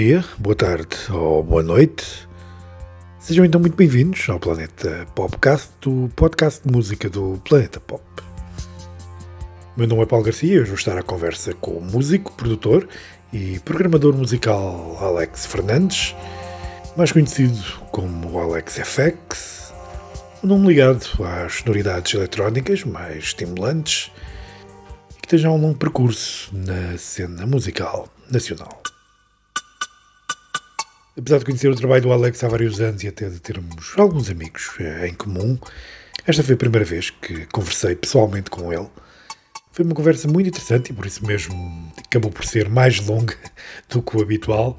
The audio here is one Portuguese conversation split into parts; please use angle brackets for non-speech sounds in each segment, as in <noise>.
Dia, boa tarde ou boa noite. Sejam então muito bem-vindos ao Planeta Popcast, do podcast de música do Planeta Pop. Meu nome é Paulo Garcia hoje vou estar à conversa com o músico, produtor e programador musical Alex Fernandes, mais conhecido como Alex FX, um nome ligado às sonoridades eletrónicas mais estimulantes e que tem já um longo percurso na cena musical nacional. Apesar de conhecer o trabalho do Alex há vários anos e até de termos alguns amigos eh, em comum, esta foi a primeira vez que conversei pessoalmente com ele. Foi uma conversa muito interessante e por isso mesmo acabou por ser mais longa <laughs> do que o habitual.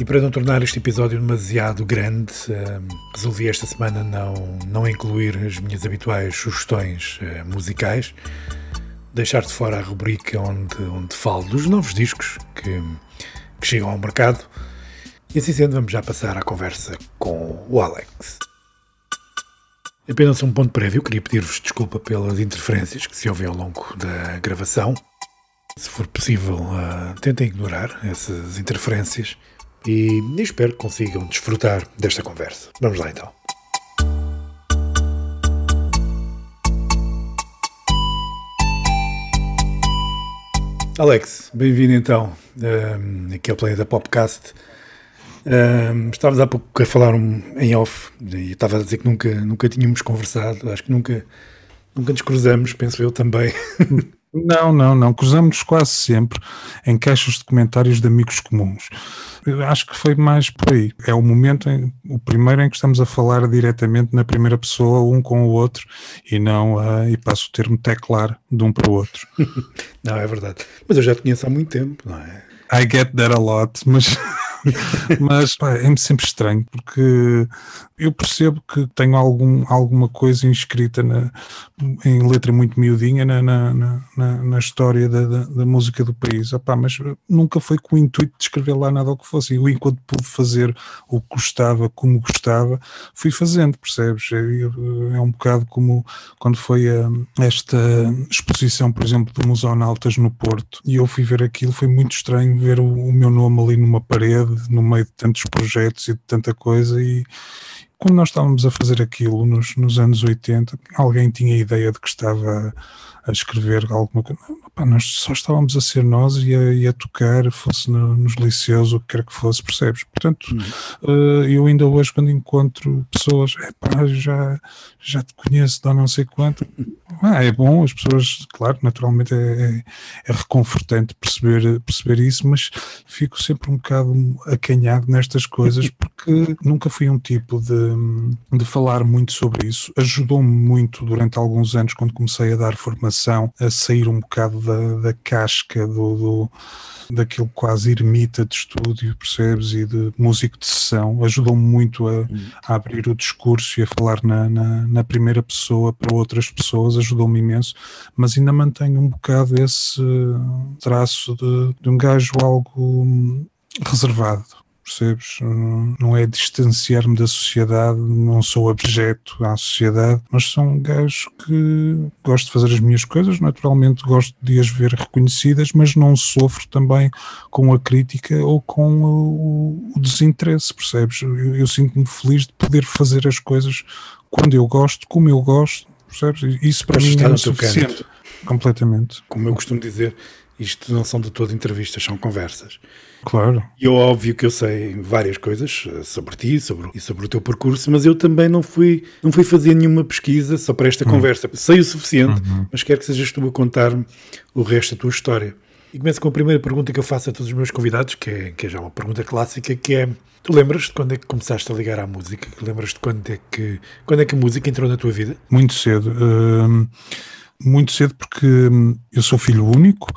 E para não tornar este episódio demasiado grande, eh, resolvi esta semana não, não incluir as minhas habituais sugestões eh, musicais, deixar de fora a rubrica onde, onde falo dos novos discos que, que chegam ao mercado e assim sendo, vamos já passar à conversa com o Alex. Apenas um ponto prévio, queria pedir-vos desculpa pelas interferências que se ouvem ao longo da gravação. Se for possível, uh, tentem ignorar essas interferências e espero que consigam desfrutar desta conversa. Vamos lá então. Alex, bem-vindo então uh, aqui ao Planeta Popcast. Um, estávamos há pouco a falar um, em off e estava a dizer que nunca, nunca tínhamos conversado, acho que nunca, nunca nos cruzamos, penso eu também. <laughs> Não, não, não. Cruzamos-nos quase sempre em caixas de comentários de amigos comuns. Eu acho que foi mais por aí. É o momento, em, o primeiro em que estamos a falar diretamente na primeira pessoa, um com o outro, e não, uh, e passo o termo teclar de um para o outro. <laughs> não, é verdade. Mas eu já te conheço há muito tempo, não é? I get that a lot, mas <laughs> <laughs> mas é-me sempre estranho porque eu percebo que tenho algum, alguma coisa inscrita na, em letra muito miudinha na, na, na, na história da, da, da, música do país. Opá, mas nunca foi com o intuito de escrever lá nada o que fosse. Eu, enquanto pude fazer o que gostava, como gostava, fui fazendo, percebes? É, é um bocado como quando foi a, esta exposição, por exemplo, do Musonautas no Porto, e eu fui ver aquilo, foi muito estranho ver o, o meu nome ali numa parede, no meio de tantos projetos e de tanta coisa, e quando nós estávamos a fazer aquilo nos, nos anos 80, alguém tinha a ideia de que estava a escrever alguma coisa. nós só estávamos a ser nós e a, e a tocar, fosse no, nos liceus, o que quer que fosse, percebes? Portanto, uh, eu ainda hoje, quando encontro pessoas, já, já te conheço de não sei quanto, <laughs> ah, é bom, as pessoas, claro, naturalmente é, é, é, reconfortante perceber, perceber isso, mas fico sempre um bocado acanhado nestas coisas <laughs> porque nunca fui um tipo de, de falar muito sobre isso. Ajudou-me muito durante alguns anos, quando comecei a dar formação a sair um bocado da, da casca do, do daquele quase ermita de estúdio, percebes? E de músico de sessão, ajudou-me muito a, a, abrir o discurso e a falar na, na, na primeira pessoa para outras pessoas, ajudou-me imenso, mas ainda mantenho um bocado esse traço de, de um gajo algo reservado percebes? Não é distanciar-me da sociedade, não sou abjeto à sociedade, mas sou um gajo que gosto de fazer as minhas coisas, naturalmente gosto de as ver reconhecidas, mas não sofro também com a crítica ou com o, o desinteresse, percebes? Eu, eu sinto-me feliz de poder fazer as coisas quando eu gosto, como eu gosto, percebes? Isso para mim é suficiente. Completamente. Como eu costumo dizer, isto não são de todo entrevistas, são conversas. Claro. E é óbvio que eu sei várias coisas eh, sobre ti sobre, e sobre o teu percurso, mas eu também não fui, não fui fazer nenhuma pesquisa só para esta uhum. conversa. Sei o suficiente, uhum. mas quero que sejas tu a contar-me o resto da tua história. E começo com a primeira pergunta que eu faço a todos os meus convidados, que é, que é já uma pergunta clássica, que é Tu lembras de quando é que começaste a ligar à música? Lembras de quando é que, quando é que a música entrou na tua vida? Muito cedo. Uh muito cedo porque hum, eu sou filho único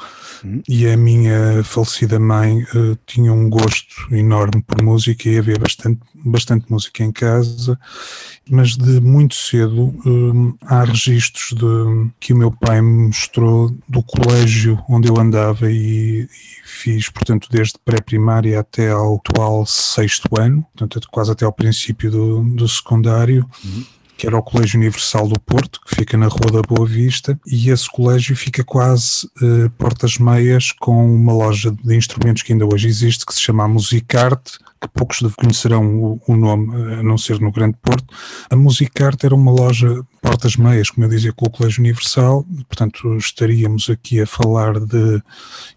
hum. e a minha falecida mãe uh, tinha um gosto enorme por música e havia bastante, bastante música em casa, mas de muito cedo uh, há registros de, que o meu pai me mostrou do colégio onde eu andava e, e fiz, portanto, desde pré-primária até ao atual sexto ano, portanto, quase até ao princípio do, do secundário. Hum que era o Colégio Universal do Porto, que fica na Rua da Boa Vista, e esse colégio fica quase uh, portas meias com uma loja de instrumentos que ainda hoje existe, que se chama Musicarte, que poucos conhecerão o, o, nome, a não ser no Grande Porto. A Musicarte era uma loja portas meias, como eu dizia, com o Colégio Universal, portanto estaríamos aqui a falar de,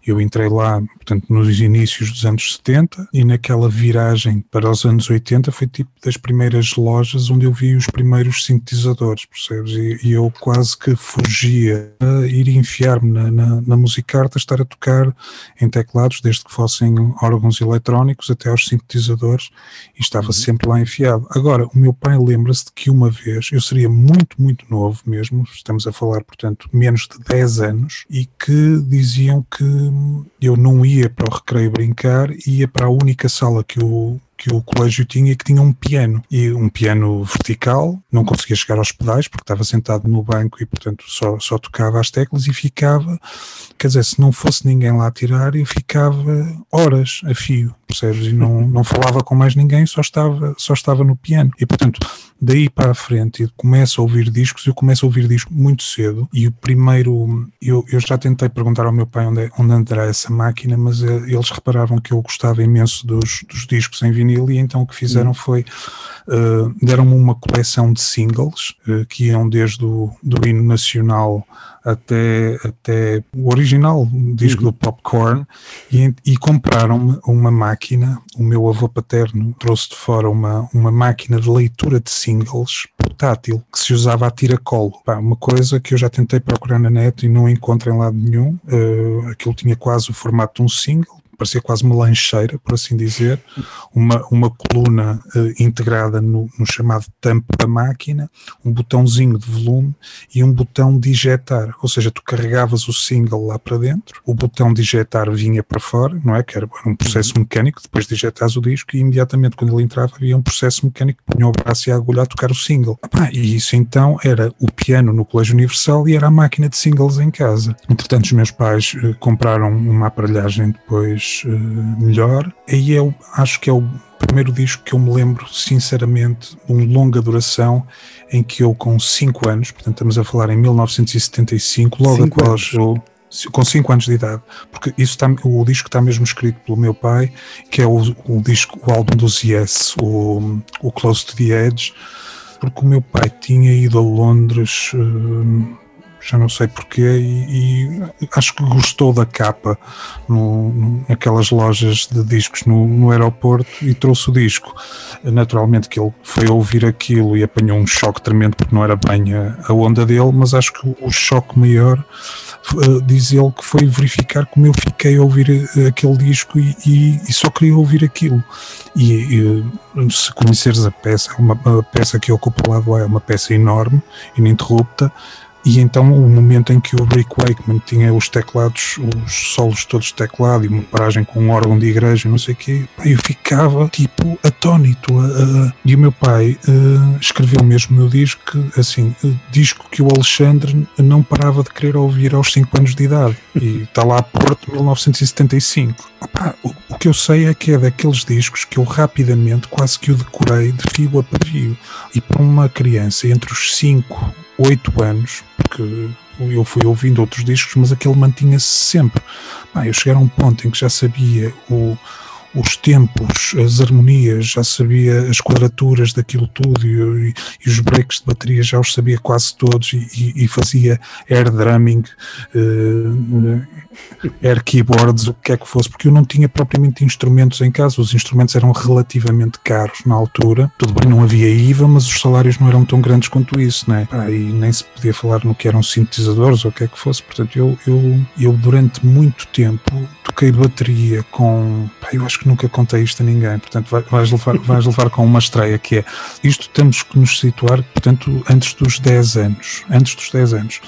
eu entrei lá, portanto, nos inícios dos anos 70 e naquela viragem para os anos 80 foi tipo das primeiras lojas onde eu vi os primeiros sintetizadores, percebes? E, e eu quase que fugia a ir enfiar-me na, na, na Musicarte a estar a tocar em teclados, desde que fossem órgãos eletrónicos até aos sintetizadores e estava uhum. sempre lá enfiado. Agora, o meu pai lembra-se de que uma vez eu seria muito, muito novo mesmo, estamos a falar, portanto, menos de 10 anos, e que diziam que eu não ia para o recreio brincar, ia para a única sala que o, que o colégio tinha que tinha um piano e um piano vertical, não conseguia chegar aos pedais porque estava sentado no banco e portanto só, só tocava as teclas e ficava, quer dizer, se não fosse ninguém lá tirar, eu ficava horas a fio, percebes? E não, não falava com mais ninguém, só estava, só estava no piano. E portanto, daí para a frente começo a ouvir discos, eu começo a ouvir discos muito cedo e o primeiro, eu, eu já tentei perguntar ao meu pai onde, onde andará essa máquina, mas uh, eles reparavam que eu gostava imenso dos, dos discos em vinil e então o que fizeram uhum. foi uh, deram-me uma coleção de singles uh, que iam desde o do hino nacional até, até o original disco uhum. do Popcorn e, e compraram-me uma máquina. O meu avô paterno trouxe de fora uma, uma máquina de leitura de singles portátil que se usava a tiracolo. Pá, uma coisa que eu já tentei procurar na net e não encontro em lado nenhum. Uh, aquilo tinha quase o formato de um single parecia quase uma lancheira, por assim dizer, uma, uma coluna uh, integrada no, no, chamado tampo da máquina, um botãozinho de volume e um botão de ejetar, ou seja, tu carregavas o single lá para dentro, o botão de ejetar vinha para fora, não é? Que era um processo uhum. mecânico, depois de ejetares o disco e imediatamente quando ele entrava havia um processo mecânico que punha o braço e a agulha a tocar o single. e isso então era o piano no Colégio Universal e era a máquina de singles em casa. Entretanto, os meus pais uh, compraram uma aparelhagem depois mais uh, melhor. Aí eu acho que é o primeiro disco que eu me lembro, sinceramente, de uma longa duração, em que eu, com 5 anos, portanto, estamos a falar em 1975, logo cinco após eu com 5 anos de idade, porque isso está, o disco está mesmo escrito pelo meu pai, que é o, o disco, o álbum dos Yes, o, o Close to the Edge, porque o meu pai tinha ido a Londres. Uh, já não sei porquê, e, e, acho que gostou da capa no, naquelas lojas de discos no, no, aeroporto e trouxe o disco. Naturalmente que ele foi ouvir aquilo e apanhou um choque tremendo porque não era bem a, a onda dele, mas acho que o, choque maior uh, diz ele que foi verificar como eu fiquei a ouvir uh, aquele disco e, e, e, só queria ouvir aquilo. E uh, se conheceres a peça, é uma, a peça que ocupa o lado A é uma peça enorme, ininterrupta e então o momento em que o Rick Wakeman tinha os teclados, os solos todos de teclado e uma paragem com um órgão de igreja, não sei o quê, eu ficava tipo atónito. E o meu pai uh, escreveu mesmo no disco, assim, disco que o Alexandre não parava de querer ouvir aos 5 anos de idade. E está lá a Porto, 1975. Opa, o, o, que eu sei é que é daqueles discos que eu rapidamente quase que o decorei de fio a pavio. E para uma criança entre os 5 oito anos, porque eu fui ouvindo outros discos, mas aquele mantinha-se sempre. eu cheguei a um ponto em que já sabia o, os tempos, as harmonias, já sabia as quadraturas daquilo tudo e, e, os breaks de bateria já os sabia quase todos e, e fazia air drumming, uh, air keyboards, o que é que fosse, porque eu não tinha propriamente instrumentos em casa, os instrumentos eram relativamente caros na altura, tudo bem, não havia IVA, mas os salários não eram tão grandes quanto isso, né? Ah, e nem se podia falar no que eram sintetizadores ou o que é que fosse, portanto eu, eu, eu durante muito tempo toquei bateria com, pá, eu acho que nunca contei isto a ninguém, portanto vais levar, vais levar com uma estreia que é, isto temos que nos situar, portanto, antes dos 10 anos, antes dos 10 anos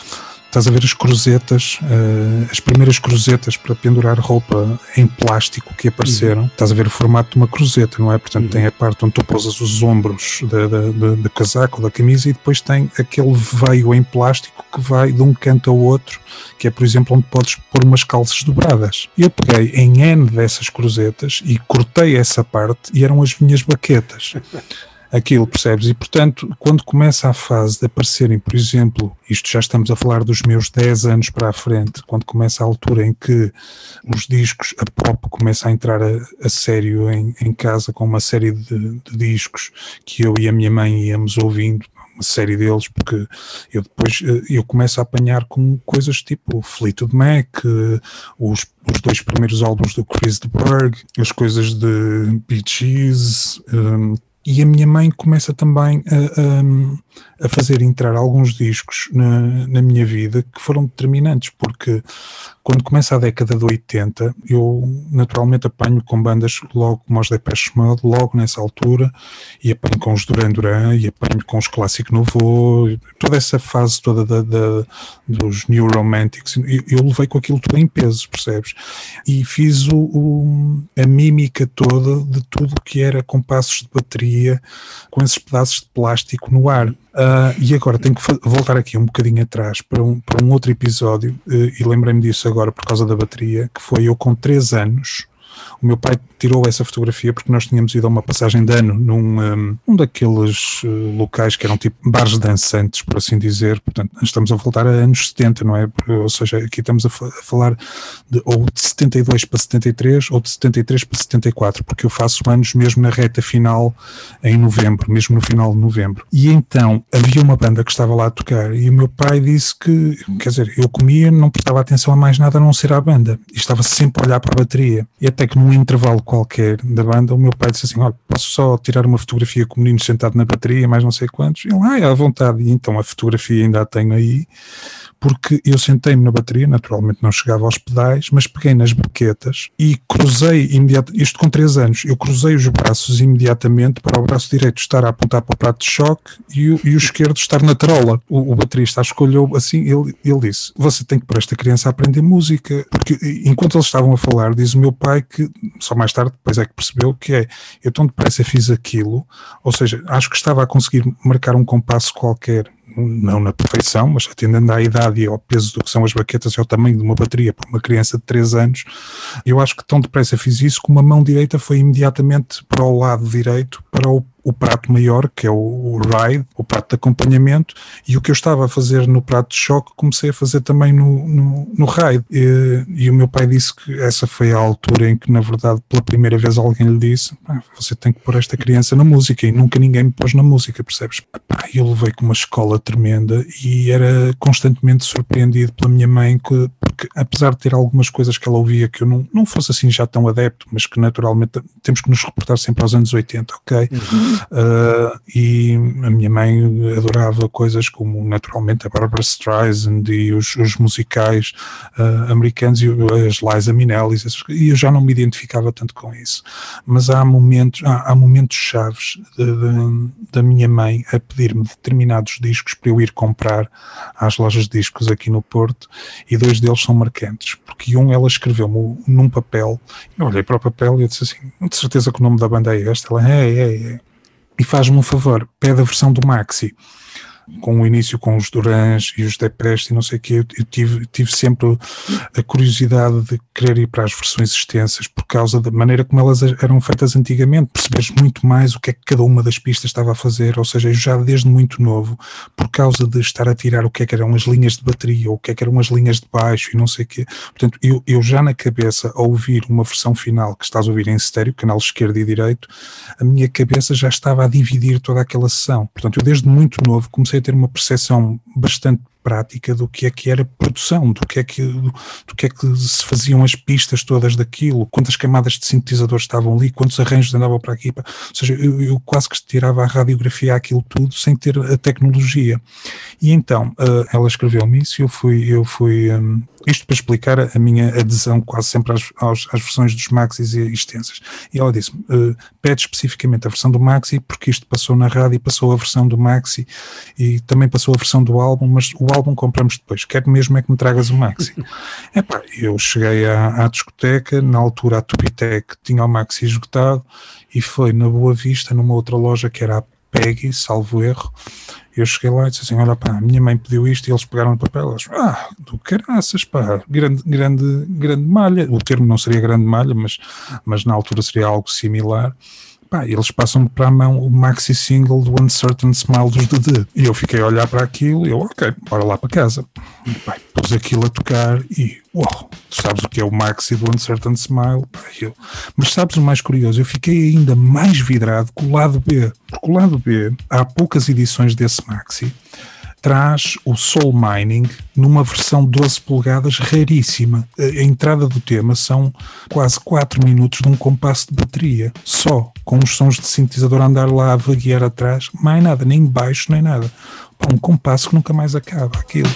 estás a ver as cruzetas, uh, as primeiras cruzetas para pendurar roupa em plástico que apareceram. Uhum. Estás a ver o formato de uma cruzeta, não é? Portanto, uhum. tem a parte onde tu pousas os ombros do casaco, da camisa, e depois tem aquele veio em plástico que vai de um canto ao outro, que é, por exemplo, onde podes pôr umas calças dobradas. Eu peguei em N dessas cruzetas e cortei essa parte e eram as minhas baquetas. <laughs> aquilo, percebes? E portanto, quando começa a fase de aparecerem, por exemplo, isto já estamos a falar dos meus 10 anos para a frente, quando começa a altura em que os discos, a pop começa a entrar a, a sério em, em, casa com uma série de, de discos que eu e a minha mãe íamos ouvindo, uma série deles, porque eu depois eh, eu começo a apanhar com coisas tipo Fleetwood Mac, eh, os, os dois primeiros álbuns do Chris de Berg, as coisas de Bee Gees, um, e a minha mãe começa também a, a fazer entrar alguns discos na, na, minha vida que foram determinantes, porque quando começa a década de 80, eu naturalmente apanho com bandas logo como os Depeche Mode, logo nessa altura, e apanho com os Duran Duran, e apanho com os Clássico Novo, toda essa fase toda da, da, dos New Romantics, eu, eu, levei com aquilo tudo em peso, percebes? E fiz o, o, a mímica toda de tudo que era compassos de bateria, com esses pedaços de plástico no ar. Uh, e agora tenho que voltar aqui um bocadinho atrás para um, para um outro episódio, uh, e lembrei-me disso agora por causa da bateria, que foi eu com 3 anos o meu pai tirou essa fotografia porque nós tínhamos ido a uma passagem de ano num um, um daqueles uh, locais que eram tipo bares dançantes, por assim dizer. Portanto, estamos a voltar a anos 70, não é? Ou seja, aqui estamos a, a falar de, ou de 72 para 73 ou de 73 para 74, porque eu faço anos mesmo na reta final em novembro, mesmo no final de novembro. E então havia uma banda que estava lá a tocar e o meu pai disse que, quer dizer, eu comia, não prestava atenção a mais nada a não ser à banda e estava sempre a olhar para a bateria. E até que num intervalo qualquer da banda, o meu pai disse assim: Olha, posso só tirar uma fotografia com o menino sentado na bateria, mais não sei quantos? E ele, ah, é à vontade. E então a fotografia ainda a tenho aí porque eu sentei-me na bateria, naturalmente não chegava aos pedais, mas peguei nas baquetas e cruzei imediatamente, isto com 3 anos, eu cruzei os braços imediatamente para o braço direito estar a apontar para o prato de choque e o, e o esquerdo estar na trola. O, o baterista escolheu assim, ele, ele disse: Você tem que para esta criança aprender música, porque enquanto eles estavam a falar, diz o meu pai que, só mais tarde, depois é que percebeu que é, eu tão depressa fiz aquilo, ou seja, acho que estava a conseguir marcar um compasso qualquer não na perfeição, mas atendendo à idade e ao peso do que são as baquetas e ao tamanho de uma bateria para uma criança de 3 anos, eu acho que tão depressa fiz isso que uma mão direita foi imediatamente para o lado direito, para o o prato maior, que é o, o ride, o prato de acompanhamento, e o que eu estava a fazer no prato de choque comecei a fazer também no, no, no ride. E, e, o meu pai disse que essa foi a altura em que, na verdade, pela primeira vez alguém lhe disse: ah, Você tem que pôr esta criança na música, e nunca ninguém me pôs na música, percebes? E eu levei com uma escola tremenda e era constantemente surpreendido pela minha mãe, que, porque apesar de ter algumas coisas que ela ouvia que eu não, não fosse assim já tão adepto, mas que naturalmente temos que nos reportar sempre aos anos 80, ok? Uhum. Uh, e a minha mãe adorava coisas como naturalmente a Barbara Streisand e os, os musicais uh, americanos e as Liza Minnelli e eu já não me identificava tanto com isso. Mas há momentos há, há momentos chaves de, de, da minha mãe a pedir-me determinados discos para eu ir comprar às lojas de discos aqui no Porto e dois deles são marcantes porque um ela escreveu-me num papel eu olhei para o papel e eu disse assim de certeza que o nome da banda é este? Ela é, é, é e faz-me um favor, pede a versão do Maxi com o início com os Durans e os Depreste e não sei o que, eu, tive, tive sempre a curiosidade de querer ir para as versões extensas por causa da maneira como elas eram feitas antigamente, perceberes muito mais o que é que cada uma das pistas estava a fazer, ou seja, eu já desde muito novo, por causa de estar a tirar o que é que eram as linhas de bateria, ou o que é que eram as linhas de baixo e não sei o que, portanto, eu, eu já na cabeça, ao ouvir uma versão final que estás a ouvir em estéreo, canal esquerdo e direito, a minha cabeça já estava a dividir toda aquela sessão, portanto, eu desde muito novo comecei comecei a ter uma percepção bastante prática do que é que era produção, do que é que, do, que é que se faziam as pistas todas daquilo, quantas camadas de sintetizadores estavam ali, quantos arranjos andavam para aqui. Ou seja, eu, eu quase que tirava a radiografia aquilo tudo sem ter a tecnologia. E então, uh, ela escreveu-me isso e eu fui, eu fui um, isto para explicar a minha adesão quase sempre às, às, às versões dos Maxis e extensas. E ela disse uh, pede especificamente a versão do Maxi, porque isto passou na rádio e passou a versão do Maxi e também passou a versão do álbum, mas o álbum compramos depois. Quero mesmo é que me tragas o Maxi. <laughs> Epá, eu cheguei à, à discoteca, na altura a Tupitec tinha o Maxi esgotado e foi na Boa Vista, numa outra loja que era a Peggy, salvo erro, eu cheguei lá e disse assim: Olha, pá, a minha mãe pediu isto e eles pegaram no papel. Eles, ah, do caraças, pá, grande, grande, grande malha. O termo não seria grande malha, mas, mas na altura seria algo similar. Pá, eles passam para a mão o maxi single do Uncertain Smile dos DD. E eu fiquei a olhar para aquilo e eu, ok, bora lá para casa. Pá, pus aquilo a tocar e, uau, tu sabes o que é o maxi do Uncertain Smile? Eu, mas sabes o mais curioso? Eu fiquei ainda mais vidrado com o lado B. Porque o lado B, há poucas edições desse maxi traz o Soul Mining numa versão 12 polegadas raríssima. A entrada do tema são quase 4 minutos de um compasso de bateria, só, com os sons de sintetizador a andar lá a vaguear atrás, mais nada, nem baixo, nem nada. Um compasso que nunca mais acaba, aquilo.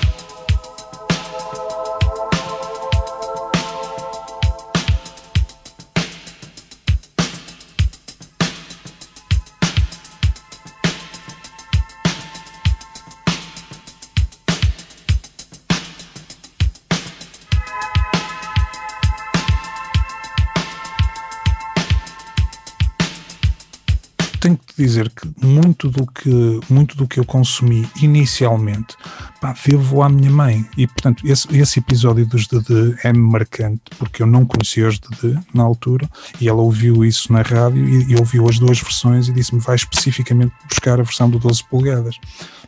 Dizer que muito do que, muito do que eu consumi inicialmente, pá, devo à minha mãe. E, portanto, esse, esse episódio dos DD é marcante, porque eu não conhecia os DD na altura, e ela ouviu isso na rádio e, e ouviu as duas versões e disse-me, vai especificamente buscar a versão do 12 polegadas.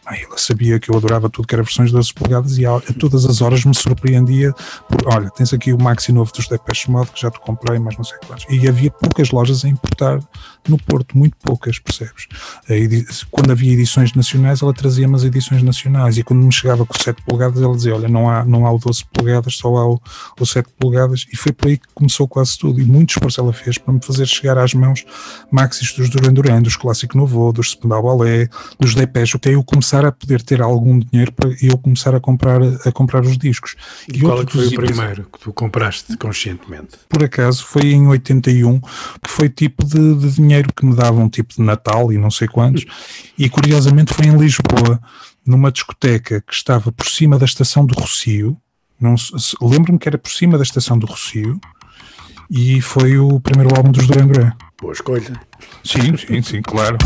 Ah, ela sabia que eu adorava tudo que era versões de 12 polegadas e a, a todas as horas me surpreendia por, olha, tens aqui o maxi novo dos Depeche Mode que já te comprei, mas não sei quantos. E havia poucas lojas a importar no Porto, muito poucas, percebes? Quando havia edições nacionais, ela trazia-me as edições nacionais e quando me chegava com 7 polegadas, ela dizia, olha, não há, não há o 12 polegadas, só há o, o 7 polegadas e foi por aí que começou quase tudo e muito esforço ela fez para me fazer chegar às mãos maxis dos Duran Duran, dos Clássico Novo, dos Spandau Ballet, dos Depeche, até eu começar a poder ter algum dinheiro para eu começar a comprar, a comprar os discos. E, e qual é que foi o primeiro que tu compraste conscientemente? Por acaso foi em 81, que foi tipo de, de dinheiro que me davam tipo de Natal e não sei quantos, e curiosamente foi em Lisboa, numa discoteca que estava por cima da estação do Rocio, lembro-me que era por cima da estação do Rocio, e foi o primeiro álbum dos Duran Duran. Boa escolha. Sim, sim, sim, claro.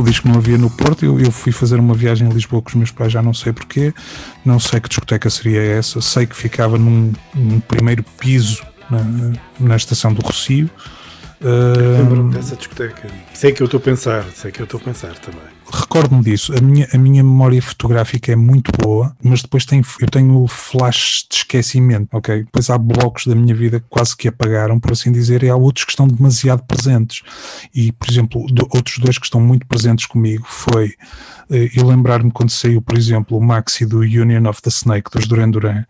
O disco não havia no Porto. Eu, eu, fui fazer uma viagem a Lisboa com os meus pais, já não sei porquê. Não sei que discoteca seria essa. Sei que ficava num, num primeiro piso na, na estação do Rocio. Lembro-me dessa discoteca. Sei que eu estou a pensar, sei que eu estou a pensar também. Recordo-me disso. A minha, a minha memória fotográfica é muito boa, mas depois tenho, eu tenho flash de esquecimento, ok? Depois há blocos da minha vida que quase que apagaram, por assim dizer, e há outros que estão demasiado presentes. E, por exemplo, do, outros dois que estão muito presentes comigo foi eh, eu lembrar-me quando saiu, por exemplo, o Maxi do Union of the Snake dos Duran Duran,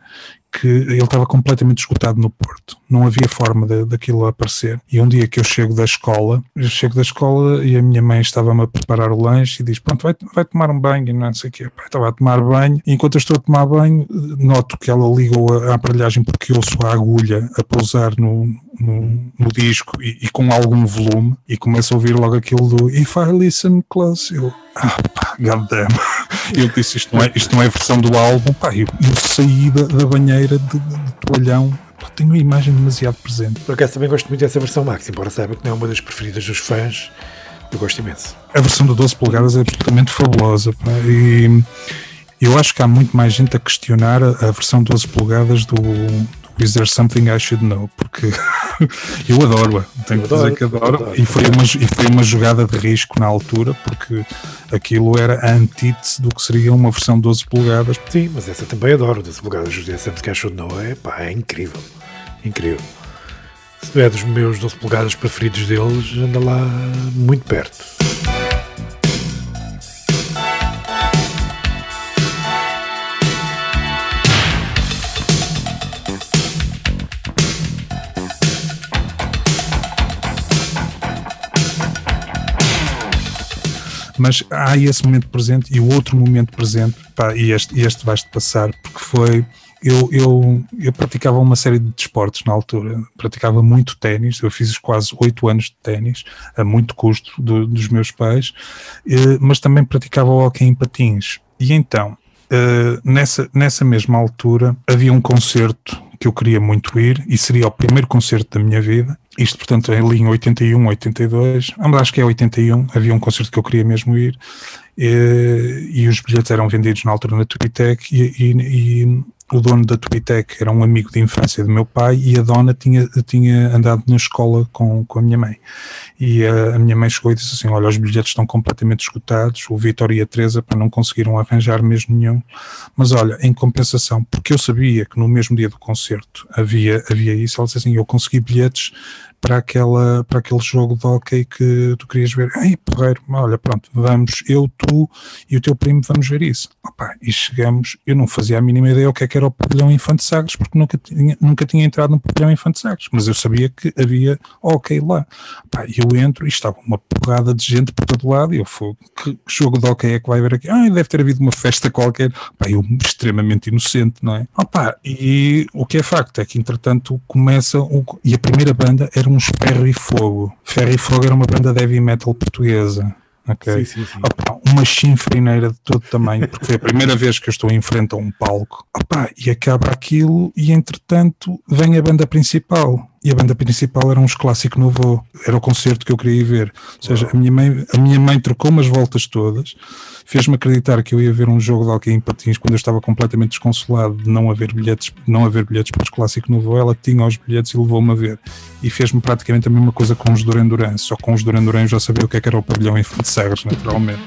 que ele estava completamente esgotado no Porto. Não havia forma de, daquilo aparecer. E um dia que eu chego da escola, eu chego da escola e a minha mãe estava-me a preparar o lanche diz: Pronto, vai, vai tomar um banho e não sei o quê. Estava a tomar banho. E enquanto estou a tomar banho, noto que ela ligou a, a aparelhagem porque ouço a agulha a pousar no, no, no disco e, e, com algum volume e começo a ouvir logo aquilo do If I Listen Close. Eu, ah, pá, goddamn. <laughs> Eu disse: Isto não é, isto não é versão do álbum. Pá, eu, eu saí da, da banheira de, de toalhão tenho a imagem demasiado presente. Por acaso também gosto muito dessa versão Max, embora saiba que não é uma das preferidas dos fãs, eu gosto imenso. A versão do 12 polegadas é absolutamente fabulosa. Pá, e eu acho que há muito mais gente a questionar a, a versão 12 polegadas do, do Is There Something I Should Know? Porque <laughs> eu adoro-a, tenho eu que dizer que adoro. adoro. E, foi uma, e foi uma jogada de risco na altura, porque aquilo era a antítese do que seria uma versão 12 polegadas. Sim, mas essa também adoro, 12 polegadas, Is There Something I Should Know, é, pá, é incrível, incrível. Se é dos meus 12 polegadas preferidos deles, anda lá muito perto. mas há esse momento presente e o outro momento presente, pá, e este, este vais-te passar, porque foi eu, eu, eu praticava uma série de desportos na altura, praticava muito ténis, eu fiz quase oito anos de ténis, a muito custo do, dos meus pais, eh, mas também praticava hockey em patins. E então, eh, nessa, nessa mesma altura, havia um concerto que eu queria muito ir e seria o primeiro concerto da minha vida. Isto, portanto, ali em 81, 82, acho que é 81, havia um concerto que eu queria mesmo ir. E, e os bilhetes eram vendidos na altura na Turitec e, e o dono da Tubitec era um amigo de infância do meu pai e a dona tinha, tinha andado na escola com, com a minha mãe. E a, a minha mãe chegou e disse assim: Olha, os bilhetes estão completamente esgotados, o Vitor e a Teresa para não conseguiram arranjar mesmo nenhum. Mas olha, em compensação, porque eu sabia que no mesmo dia do concerto havia, havia isso, ela disse assim: Eu consegui bilhetes para, aquela, para aquele jogo de hockey que tu querias ver. Ei, porreiro, olha, pronto, vamos, eu, tu e o teu primo vamos ver isso. Opa, e chegamos, eu não fazia a mínima ideia o que é que era o pavilhão Infante Sagres, porque nunca tinha, nunca tinha entrado no pavilhão Infante Sagres, mas eu sabia que havia hockey lá. Opa, eu entro e estava uma porrada de gente por todo lado e eu fui, que jogo de hockey é que vai ver aqui? Ah, deve ter havido uma festa qualquer. Opa, eu extremamente inocente, não é? Opa, e o que é facto é que entretanto começa, o, e a primeira banda era uns Ferro e Fogo. Ferro e Fogo era uma banda de heavy metal portuguesa. Okay. Sim, sim, sim. Uma chinfrineira de todo tamanho, porque foi a primeira vez que eu estou em frente a um palco. Opa, e acaba aquilo, e entretanto vem a banda principal. E a banda principal era uns clássicos novo, era o concerto que eu queria ir ver. Ou seja, a minha mãe, a minha mãe trocou umas voltas todas fez-me acreditar que eu ia ver um jogo de hockey em patins quando eu estava completamente desconsolado de não haver bilhetes, não haver bilhetes para os clássicos novo. Ela tinha os bilhetes e levou-me a ver. E fez-me praticamente a mesma coisa com os Duran Duran, só com os Duran Duran eu já sabia o que, é que era o pavilhão em Fonte Sagres, naturalmente.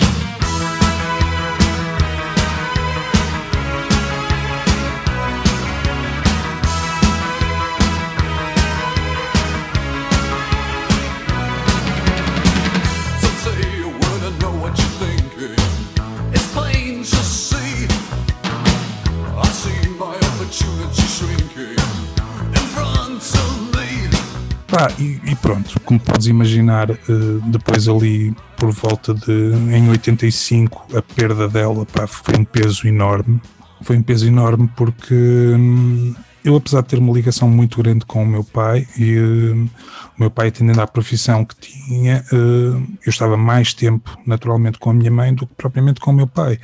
Pá, e, e, pronto, como podes imaginar, uh, depois ali por volta de em 85 a perda dela pá, foi um peso enorme. Foi um peso enorme porque hum, eu, apesar de ter uma ligação muito grande com o meu pai, e uh, o meu pai atendendo à profissão que tinha, uh, eu estava mais tempo naturalmente com a minha mãe do que propriamente com o meu pai.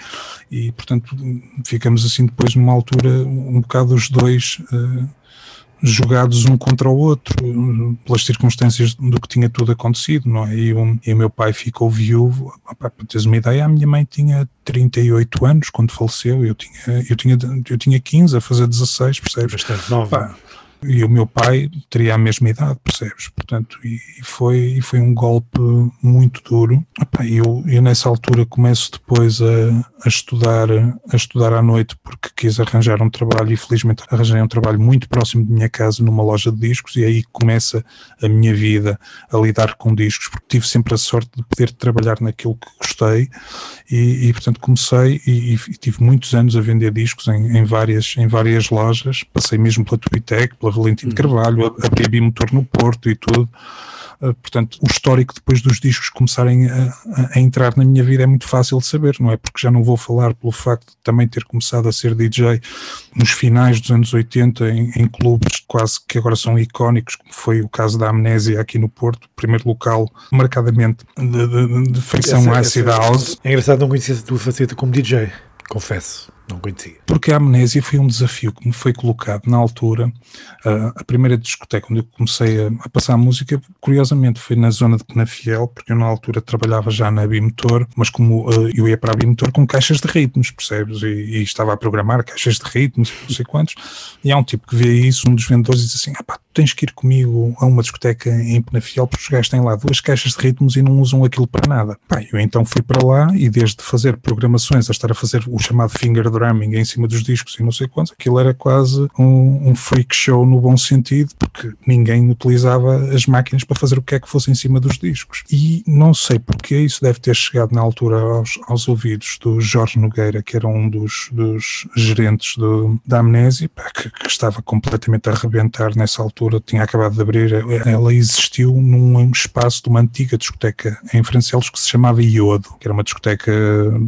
E portanto ficamos assim depois numa altura um bocado os dois jogados um contra o outro, pelas circunstâncias do que tinha tudo acontecido, não é? E, um, e o meu pai ficou viúvo, para teres uma ideia, a minha mãe tinha 38 anos quando faleceu, eu tinha, eu tinha, eu tinha 15 a fazer 16, percebes? Bastante nova. E o meu pai teria a mesma idade, percebes? Portanto, e, foi, e foi um golpe muito duro. E eu, eu nessa altura começo depois a, a, estudar a estudar à noite porque quis arranjar um trabalho e felizmente arranjei um trabalho muito próximo de minha casa numa loja de discos e aí começa a minha vida a lidar com discos porque tive sempre a sorte de poder trabalhar naquilo que gostei e, e portanto comecei e, e, tive muitos anos a vender discos em, em, várias, em várias lojas, passei mesmo pela Tubitec, pela Valentim de uhum. Carvalho, abri a Bimotor no Porto e tudo. Uh, portanto, o histórico depois dos discos começarem a, a, entrar na minha vida é muito fácil de saber, não é? Porque já não vou falar pelo facto de também ter começado a ser DJ nos finais dos anos 80 em, em clubes quase que agora são icónicos, como foi o caso da Amnésia aqui no Porto, primeiro local marcadamente de, de, de feição acid house. É engraçado não conhecer a tua faceta como DJ, confesso. Não conhecia. Porque a amnésia foi um desafio que me foi colocado na altura. Uh, a primeira discoteca onde eu comecei a, passar música, curiosamente, foi na zona de Penafiel, porque eu na altura trabalhava já na Bimotor, mas como uh, eu ia para a Bimotor com caixas de ritmos, percebes? E, e, estava a programar caixas de ritmos, não sei quantos. E há um tipo que vê isso, um dos vendedores, e diz assim: ah pá, tens que ir comigo a uma discoteca em Penafiel, porque os gajos têm lá duas caixas de ritmos e não usam aquilo para nada. Pá, eu então fui para lá e desde fazer programações a estar a fazer o chamado finger programming em cima dos discos e não sei quantos, aquilo era quase um, um freak show no bom sentido, porque ninguém utilizava as máquinas para fazer o que é que fosse em cima dos discos. E não sei porque isso deve ter chegado na altura aos, aos ouvidos do Jorge Nogueira, que era um dos, dos gerentes do, da Amnésia, que, que, estava completamente a arrebentar nessa altura, tinha acabado de abrir, ela existiu num espaço de uma antiga discoteca em Francelos que se chamava Iodo, que era uma discoteca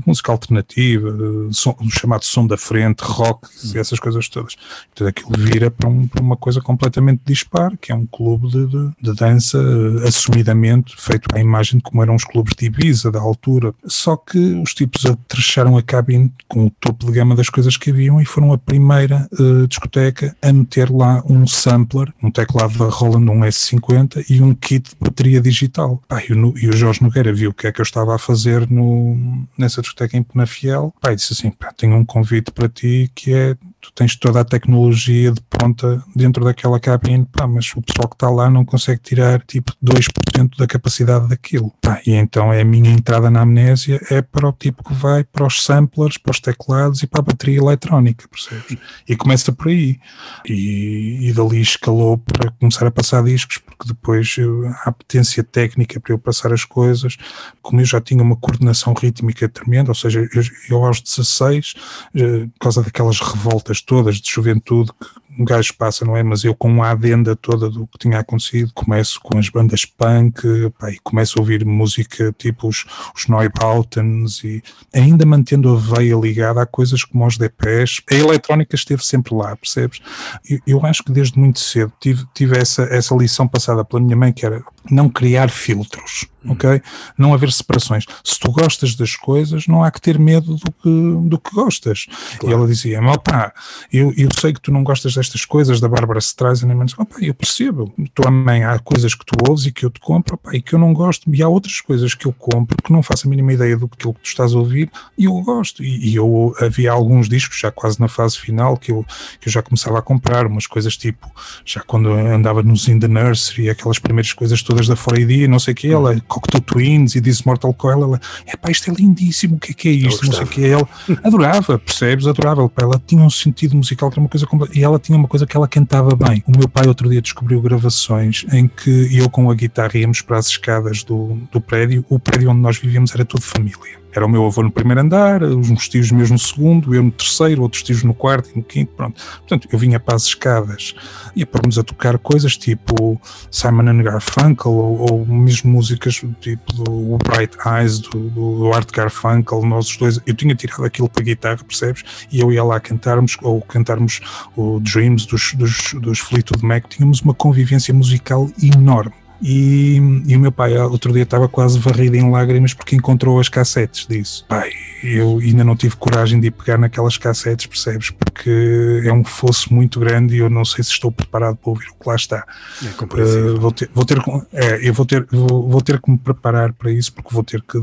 música alternativa, som, chamado som da frente, rock, essas coisas todas. Então aquilo vira para, um, para uma coisa completamente dispar, que é um clube de, de, de dança assumidamente feito à imagem de como eram os clubes de Ibiza da altura. Só que os tipos atrecharam a cabine com o topo de gama das coisas que haviam e foram a primeira uh, discoteca a meter lá um sampler, um teclado da Roland, um S50 e um kit de bateria digital. Pá, e, o, e o Jorge Nogueira viu o que é que eu estava a fazer no, nessa discoteca em Penafiel. Pá, e disse assim: pá, tenho um convite para ti que é tu tens toda a tecnologia de ponta dentro daquela cabine, pá, mas o pessoal que está lá não consegue tirar tipo 2% da capacidade daquilo. Pá, e então é a minha entrada na amnésia é para o tipo que vai para os samplers, para os teclados e para a bateria eletrónica, percebes? E começa por aí. E, e dali escalou para começar a passar discos, porque depois eu, a potência técnica para eu passar as coisas, como eu já tinha uma coordenação rítmica tremenda, ou seja, eu, eu aos 16, eh, por causa daquelas revoltas todas de juventude que um gajo passa, não é? Mas eu com a adenda toda do que tinha acontecido, começo com as bandas punk, pá, e começo a ouvir música tipo os, os Neubautens e ainda mantendo a veia ligada a coisas como os DPs. A eletrónica esteve sempre lá, percebes? Eu, eu acho que desde muito cedo tive, tive essa, essa lição passada pela minha mãe que era não criar filtros, hum. ok? Não haver separações. Se tu gostas das coisas, não há que ter medo do que, do que gostas. Claro. E ela dizia, pá, eu, eu sei que tu não gostas destas coisas da Bárbara Streisand, mas opa, eu percebo, tu também há coisas que tu ouves e que eu te compro opa, e que eu não gosto, e há outras coisas que eu compro que não faço a mínima ideia do que tu estás a ouvir e eu gosto. E, e, eu havia alguns discos, já quase na fase final, que eu, que eu já começava a comprar, umas coisas tipo, já quando andava nos In the Nursery, aquelas primeiras coisas todas da 4AD, não sei o que, ela, Cocteau Twins e This Mortal Coil, ela, é pá, isto é lindíssimo, o que é que é isto? Não sei o que, ela <laughs> adorava, percebes? Adorava, ela tinha um sentido musical, que era uma coisa e ela tinha uma coisa que ela cantava bem. O meu pai outro dia descobriu gravações em que eu com a guitarra íamos para as escadas do, do prédio, o prédio onde nós vivíamos era tudo família. Era o meu avô no primeiro andar, uns tios meus no segundo, eu no terceiro, outros tios no quarto e no quinto, pronto. Portanto, eu vinha para as escadas e pôrmos a tocar coisas tipo Simon and Garfunkel ou, ou mesmo músicas tipo do Bright Eyes, do, do Art Garfunkel, nós os dois. Eu tinha tirado aquilo para guitarra, percebes? E eu ia lá cantarmos, ou cantarmos o Dreams dos, dos, dos Fleetwood Mac, tínhamos uma convivência musical enorme e, e, o meu pai outro dia estava quase varrido em lágrimas porque encontrou as cassetes disso. Pai, eu ainda não tive coragem de ir pegar naquelas cassetes, percebes? Porque é um fosso muito grande e eu não sei se estou preparado para ouvir o que lá está. É uh, vou ter, vou ter, é, eu vou ter, vou, vou, ter que me preparar para isso porque vou ter que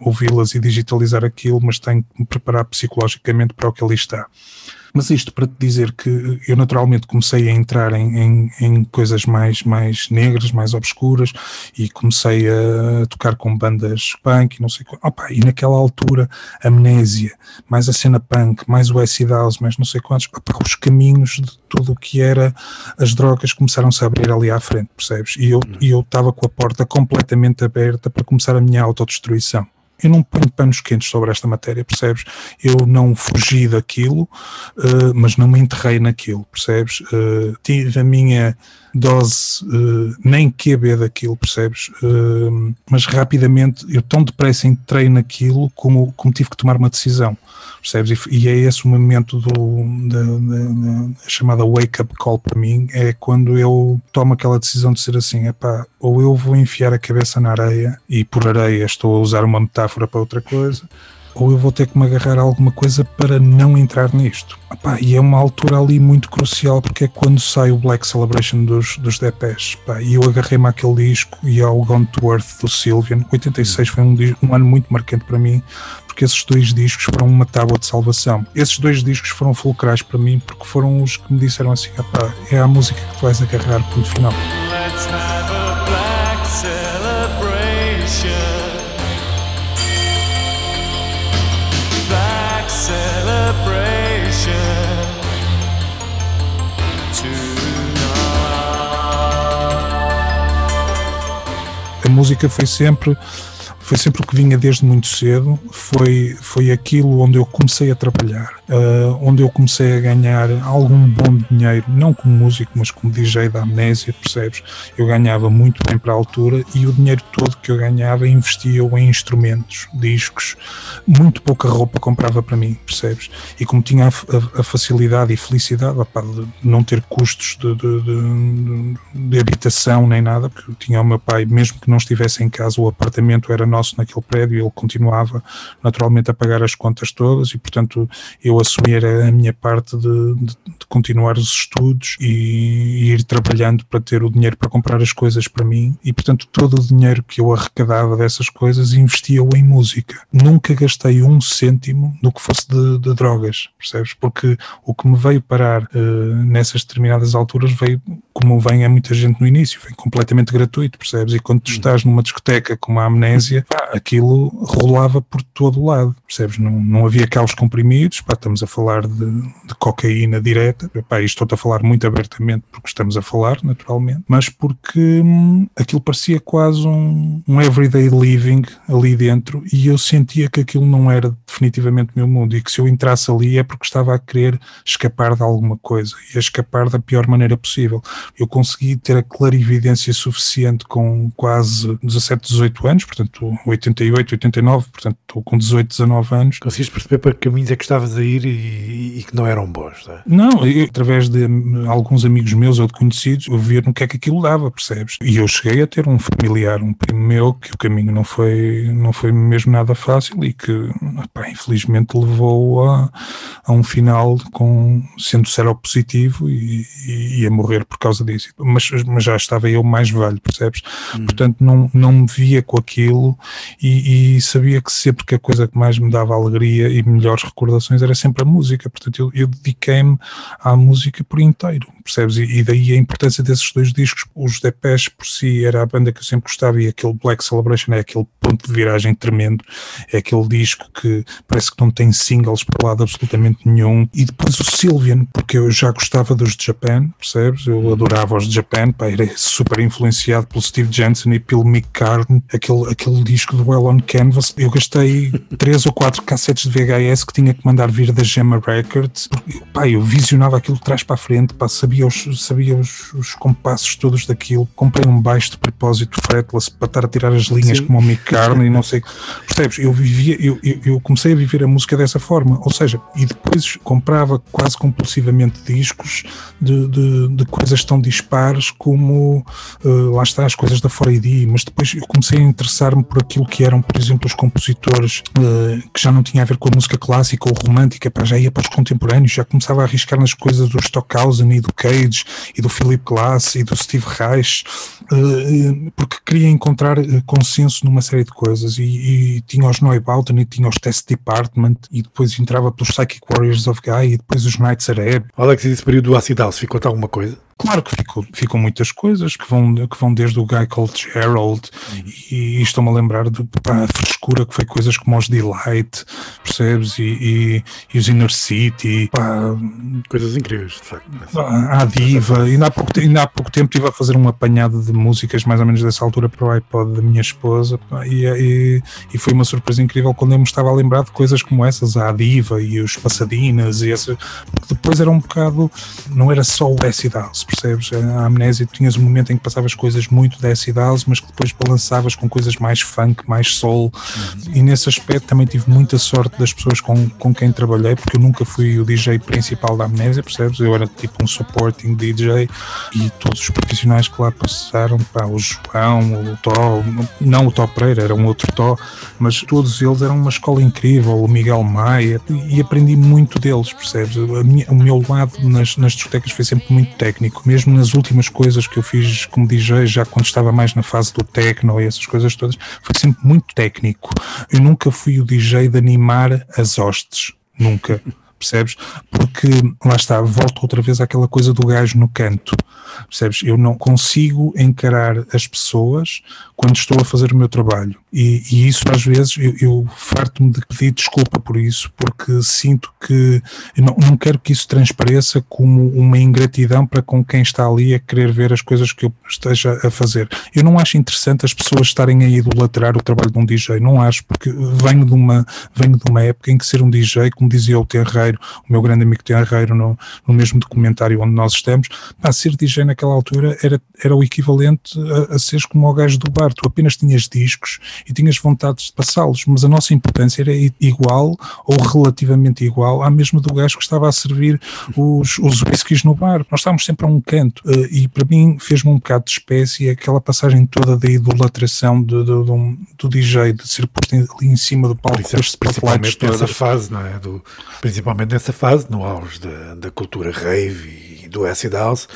ouvi-las e digitalizar aquilo, mas tenho que me preparar psicologicamente para o que ali está. Mas isto para te dizer que eu naturalmente comecei a entrar em, em, em coisas mais, mais negras, mais obscuras, e comecei a tocar com bandas punk e não sei quanto. Opa, e naquela altura, amnésia, mais a cena punk, mais o acid house, mais não sei quantos, opa, os caminhos de tudo o que era as drogas começaram-se a abrir ali à frente, percebes? E eu estava com a porta completamente aberta para começar a minha autodestruição eu não ponho panos quentes sobre esta matéria, percebes? Eu não fugi daquilo, uh, mas não me enterrei naquilo, percebes? Uh, tive a minha dose, uh, nem QB daquilo, percebes? mas rapidamente, eu tão depressa entrei naquilo como, como tive que tomar uma decisão percebes? E, e, é esse o momento do, da, da, da chamada wake-up call para mim, é quando eu tomo aquela decisão de ser assim, epá, ou eu vou enfiar a cabeça na areia, e por areia estou a usar uma metáfora para outra coisa, ou eu vou ter que me agarrar a alguma coisa para não entrar nisto. E é uma altura ali muito crucial porque é quando sai o Black Celebration dos, dos Depeche. E eu agarrei-me àquele disco e ao Gone to Earth do Sylvian. 86 foi um, um ano muito marcante para mim porque esses dois discos foram uma tábua de salvação. Esses dois discos foram fulcrais para mim porque foram os que me disseram assim: é a música que tu vais agarrar, ponto final. Música foi sempre foi sempre o que vinha desde muito cedo, foi, foi aquilo onde eu comecei a trabalhar, uh, onde eu comecei a ganhar algum bom dinheiro, não como músico, mas como DJ da amnésia, percebes? Eu ganhava muito bem para a altura e o dinheiro todo que eu ganhava investia em instrumentos, discos, muito pouca roupa comprava para mim, percebes? E como tinha a, a, a facilidade e felicidade opa, de não ter custos de, de, de, de habitação nem nada, porque eu tinha o meu pai, mesmo que não estivesse em casa, o apartamento era nosso naquele prédio, ele continuava naturalmente a pagar as contas todas e, portanto, eu assumi a minha parte de, de, de continuar os estudos e, e, ir trabalhando para ter o dinheiro para comprar as coisas para mim e, portanto, todo o dinheiro que eu arrecadava dessas coisas investia-o em música. Nunca gastei um cêntimo no que fosse de, de drogas, percebes? Porque o que me veio parar uh, nessas determinadas alturas veio, como vem a muita gente no início, vem completamente gratuito, percebes? E quando tu hum. estás numa discoteca com uma amnésia, pá, aquilo rolava por todo o lado, percebes? Não, não havia aqueles comprimidos, pá, estamos a falar de, de cocaína direta, pá, estou a falar muito abertamente porque estamos a falar, naturalmente, mas porque hum, aquilo parecia quase um, um everyday living ali dentro e eu sentia que aquilo não era definitivamente o meu mundo e que se eu entrasse ali é porque estava a querer escapar de alguma coisa e a escapar da pior maneira possível. Eu consegui ter a clarividência suficiente com quase 17, 18 anos, portanto 88, 89, portanto estou com 18, 19 anos. Conseguiste perceber para que caminhos é que estavas a ir e, e que não eram bons, não é? Não, eu, através de alguns amigos meus ou de conhecidos, eu via no que é que aquilo dava, percebes? E eu cheguei a ter um familiar, um primo meu, que o caminho não foi, não foi mesmo nada fácil e que, pá, infelizmente, levou a, a um final com sendo seropositivo e, e, e a morrer por causa disso. Mas, mas já estava eu mais velho, percebes? Hum. Portanto, não, não me via com aquilo e, e, sabia que sempre que a coisa que mais me dava alegria e melhores recordações era sempre a música, portanto eu, eu dediquei-me à música por inteiro, percebes? E, e, daí a importância desses dois discos, os Depeche por si era a banda que eu sempre gostava e aquele Black Celebration é aquele ponto de viragem tremendo, é aquele disco que parece que não tem singles para lado absolutamente nenhum, e depois o Sylvian, porque eu já gostava dos de Japan, percebes? Eu adorava os de Japan, pá, era super influenciado pelo Steve Jensen e pelo Mick Carn, aquele, aquele disco do Well on Canvas, eu gastei <laughs> três ou quatro cassetes de VHS que tinha que mandar vir da Gemma Records. Pá, eu visionava aquilo de trás para a frente, pá, sabia, os, sabia os, os compassos todos daquilo. Comprei um baixo de propósito fretless para estar a tirar as linhas Sim. como o Mick Carney, não sei. <laughs> Percebes? Eu vivia, eu, eu, eu, comecei a viver a música dessa forma, ou seja, e depois comprava quase compulsivamente discos de, de, de coisas tão dispares como uh, lá está as coisas da 4AD, mas depois eu comecei a interessar-me por aquilo que eram, por exemplo, os compositores uh, que já não tinha a ver com a música clássica ou romântica, para já ia para os contemporâneos, já começava a arriscar nas coisas do Stockhausen e do Cage e do Philip Glass e do Steve Reich, uh, porque queria encontrar consenso numa série de coisas e, e tinha os Neubauten e tinha os Test Department e depois entrava pelos Psychic Warriors of Guy e depois os Knights Arab. Alex, esse período do Acid House ficou-te alguma coisa? Claro que ficam, ficam muitas coisas que vão, que vão desde o Guy Called Gerald uhum. e, e estou-me a lembrar de pá, a frescura que foi coisas como os Delight, percebes? E, e, e os Inner City, pá, coisas incríveis, de facto. A Diva, ainda há, pouco, ainda há pouco tempo estive a fazer um apanhado de músicas mais ou menos dessa altura para o iPod da minha esposa pá, e, e, e, foi uma surpresa incrível quando eu me estava a lembrar de coisas como essas, a Diva e os Passadinas e essa, porque depois era um bocado, não era só o acid house, percebes? A amnésia, tinhas um momento em que passavas coisas muito acid house, mas que depois balançavas com coisas mais funk, mais soul, uhum. e nesse aspecto também tive muita sorte das pessoas com, com quem trabalhei, porque eu nunca fui o DJ principal da amnésia, percebes? Eu era tipo um supporting DJ e todos os profissionais que lá passaram, pá, o João, o Tó, não o Tó Pereira, era um outro Tó, mas todos eles eram uma escola incrível, o Miguel Maia, e aprendi muito deles, percebes? Minha, o meu lado nas, nas discotecas foi sempre muito técnico mesmo nas últimas coisas que eu fiz como DJ, já quando estava mais na fase do techno e essas coisas todas, foi sempre muito técnico. Eu nunca fui o DJ de animar as hostes, nunca. Percebes? Porque lá está, volto outra vez àquela coisa do gajo no canto. Percebes? Eu não consigo encarar as pessoas quando estou a fazer o meu trabalho E, e isso às vezes eu, eu farto-me de pedir desculpa por isso, porque sinto que não, não quero que isso transpareça como uma ingratidão para com quem está ali a querer ver as coisas que eu esteja a fazer. Eu não acho interessante as pessoas estarem a idolatrar o trabalho de um DJ, não acho, porque venho de uma, venho de uma época em que ser um DJ, como dizia o Terreiro, o meu grande amigo Terreiro, no, no mesmo documentário onde nós estamos, pá, ser DJ naquela altura era, era o equivalente a, a seres como o gajo do bar, tu apenas tinhas discos e tinhas vontade de passá-los, mas a nossa importância era igual ou relativamente igual à mesma do gajo que estava a servir os, os whiskies no bar. Nós estávamos sempre a um canto uh, e para mim fez-me um bocado de espécie aquela passagem toda da idolatração do, do, do, do DJ, de ser posto ali em cima do palco as principalmente nessa fase, não é? Do, principalmente nessa fase, no auge da, da cultura rave e do acid house,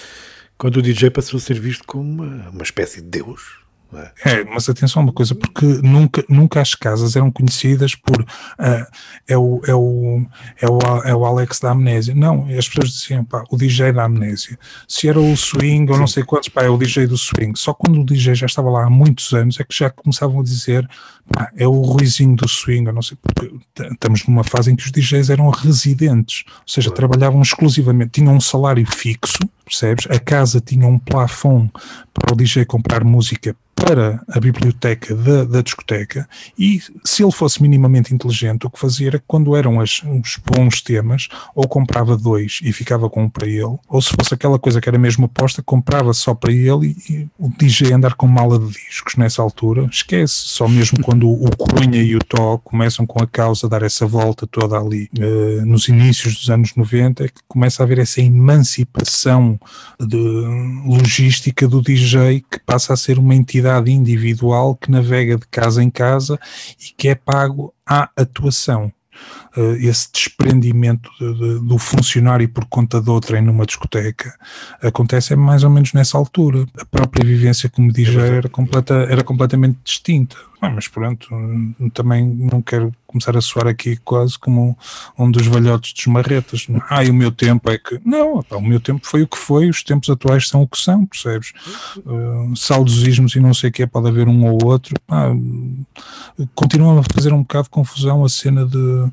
quando o DJ passou a ser visto como uma, uma espécie de deus é? é, mas atenção uma coisa, porque nunca, nunca as casas eram conhecidas por uh, é, o, é, o, é, o, é o Alex da Amnésia. Não, as pessoas diziam, pá, o DJ da Amnésia. Se era o swing ou não sei quantos, pá, é o DJ do swing. Só quando o DJ já estava lá há muitos anos é que já começavam a dizer, pá, é o Ruizinho do swing, ou não sei, porque estamos numa fase em que os DJs eram residentes, ou seja, trabalhavam exclusivamente, tinham um salário fixo, percebes? A casa tinha um plafond para o DJ comprar música para a biblioteca da, da, discoteca e se ele fosse minimamente inteligente, o que fazia era que quando eram as, os bons temas, ou comprava dois e ficava com um para ele, ou se fosse aquela coisa que era mesmo aposta, comprava só para ele e, e o DJ andar com mala de discos nessa altura, esquece, só mesmo quando o, Cunha e o Tó começam com a causa a dar essa volta toda ali uh, nos inícios dos anos 90, é que começa a haver essa emancipação de logística do DJ que passa a ser uma entidade individual que navega de casa em casa e que é pago à atuação. Uh, esse desprendimento de, de, do funcionário por conta de outrem numa discoteca acontece mais ou menos nessa altura. A própria vivência como DJ era, completa, era completamente distinta. Ah, mas pronto, também não quero começar a soar aqui quase como um dos velhotes dos marretas. Ah, e o meu tempo é que. Não, o meu tempo foi o que foi, os tempos atuais são o que são, percebes? Uh, saudosismos e não sei o que, pode haver um ou outro. Ah, continuam a fazer um bocado de confusão a cena de,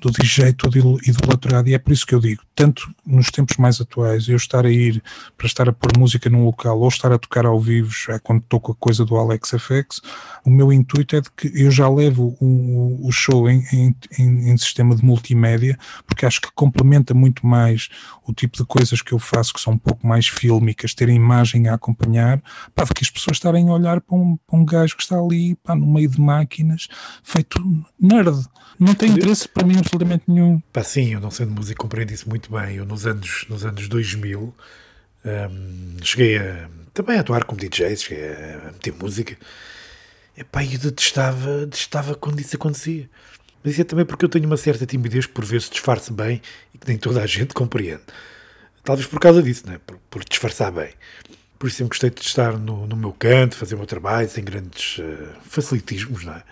do DJ todo idolatrado, e é por isso que eu digo, tanto nos tempos mais atuais, eu estar a ir para estar a pôr música num local ou estar a tocar ao vivo, já quando estou com a coisa do Alex FX, o meu intuito é de que eu já levo o, o show em, em, em, sistema de multimédia, porque acho que complementa muito mais o tipo de coisas que eu faço que são um pouco mais fílmicas, ter imagem a acompanhar, pá, do que as pessoas estarem a olhar para um, para um gajo que está ali, pá, no meio de máquinas, feito nerd. Não tem interesse para mim absolutamente nenhum. Pá, sim, eu não sendo músico compreendo isso muito bem. Eu nos anos, nos anos 2000 um, cheguei a, também a atuar como DJ, cheguei a meter música Epá, eu detestava, detestava quando isso acontecia. Mas isso é também porque eu tenho uma certa timidez por vezes disfarce bem e que nem toda a gente compreende. Talvez por causa disso, né? por, por disfarçar bem. Por isso sempre gostei de estar no, no meu canto, fazer o meu trabalho, sem grandes uh, facilitismos. Não é?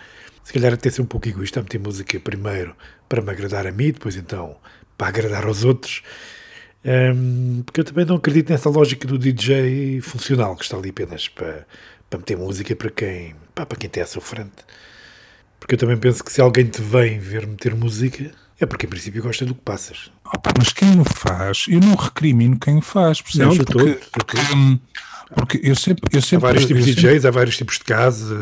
Se calhar até ser um pouco egoísta, meter música primeiro para me agradar a mim, depois então para agradar aos outros. Um, porque eu também não acredito nessa lógica do DJ funcional, que está ali apenas para para meter música para quem, pá, para quem está sofrente. Porque eu também penso que se alguém te vem ver meter música, é porque em princípio gosta do que passas. Opa, mas quem o faz, eu não recrimino quem o faz, percebes? Não, de porque, todo, porque, hum, porque eu sempre, eu sempre. Há vários tipos de DJs, sempre, há vários tipos de casa.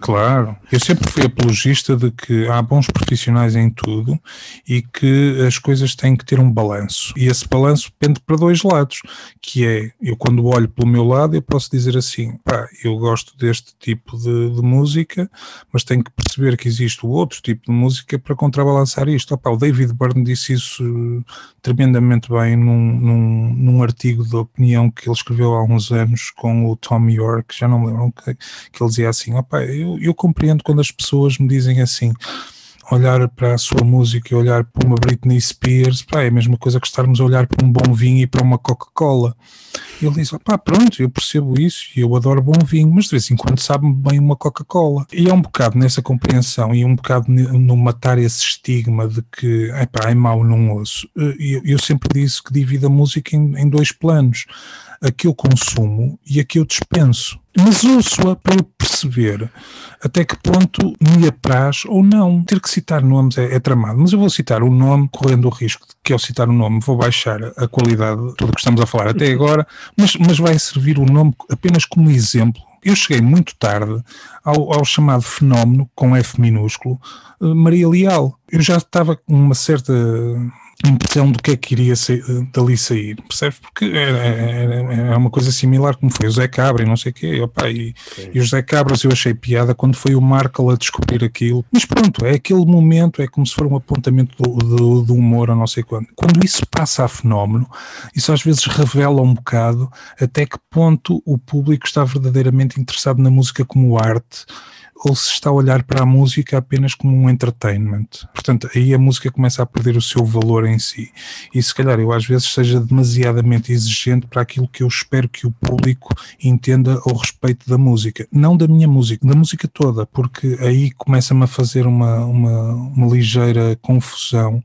Claro. Eu sempre fui apologista de que há bons profissionais em tudo e que as coisas têm que ter um balanço. E esse balanço pende para dois lados, que é, eu quando olho pelo meu lado, eu posso dizer assim, pá, eu gosto deste tipo de, de música, mas tenho que perceber que existe o outro tipo de música para contrabalançar isto. Opa, o David Byrne disse isso tremendamente bem num, num, num artigo de opinião que ele escreveu há uns anos anos com o Tom York, já não me lembro, que, que ele dizia assim: eu, eu compreendo quando as pessoas me dizem assim olhar para a sua música e olhar para uma Britney Spears, pá, é a mesma coisa que estarmos a olhar para um bom vinho e para uma Coca-Cola. Ele diz, pronto, eu percebo isso e eu adoro bom vinho, mas de vez em quando sabe-me bem uma Coca-Cola. E é um bocado nessa compreensão e um bocado no matar esse estigma de que, é mau, não ouço. Eh, eu, eu sempre disse que divido a música em, em dois planos a que eu consumo e a que eu dispenso. Mas ouço-a para eu perceber até que ponto me apraz ou não. Ter que citar nomes é, é, tramado, mas eu vou citar o nome, correndo o risco de que ao citar o nome vou baixar a qualidade de tudo que estamos a falar até agora, mas, mas vai servir o nome apenas como exemplo. Eu cheguei muito tarde ao, ao chamado fenómeno, com F minúsculo, eh, Maria Leal. Eu já estava com uma certa impressão do que é que iria sair, dali sair, percebes? Porque é, uma coisa similar como foi o Zé Cabra e não sei o quê, opa, e, e o Zé Cabras eu achei piada quando foi o Markle a descobrir aquilo, mas pronto, é aquele momento, é como se for um apontamento do, do, do humor a não sei quando. Quando isso passa a fenómeno, isso às vezes revela um bocado até que ponto o público está verdadeiramente interessado na música como arte ou se está a olhar para a música apenas como um entertainment. Portanto, aí a música começa a perder o seu valor em si. E se calhar eu às vezes seja demasiadamente exigente para aquilo que eu espero que o público entenda ao respeito da música. Não da minha música, da música toda, porque aí começa-me a fazer uma, uma, uma ligeira confusão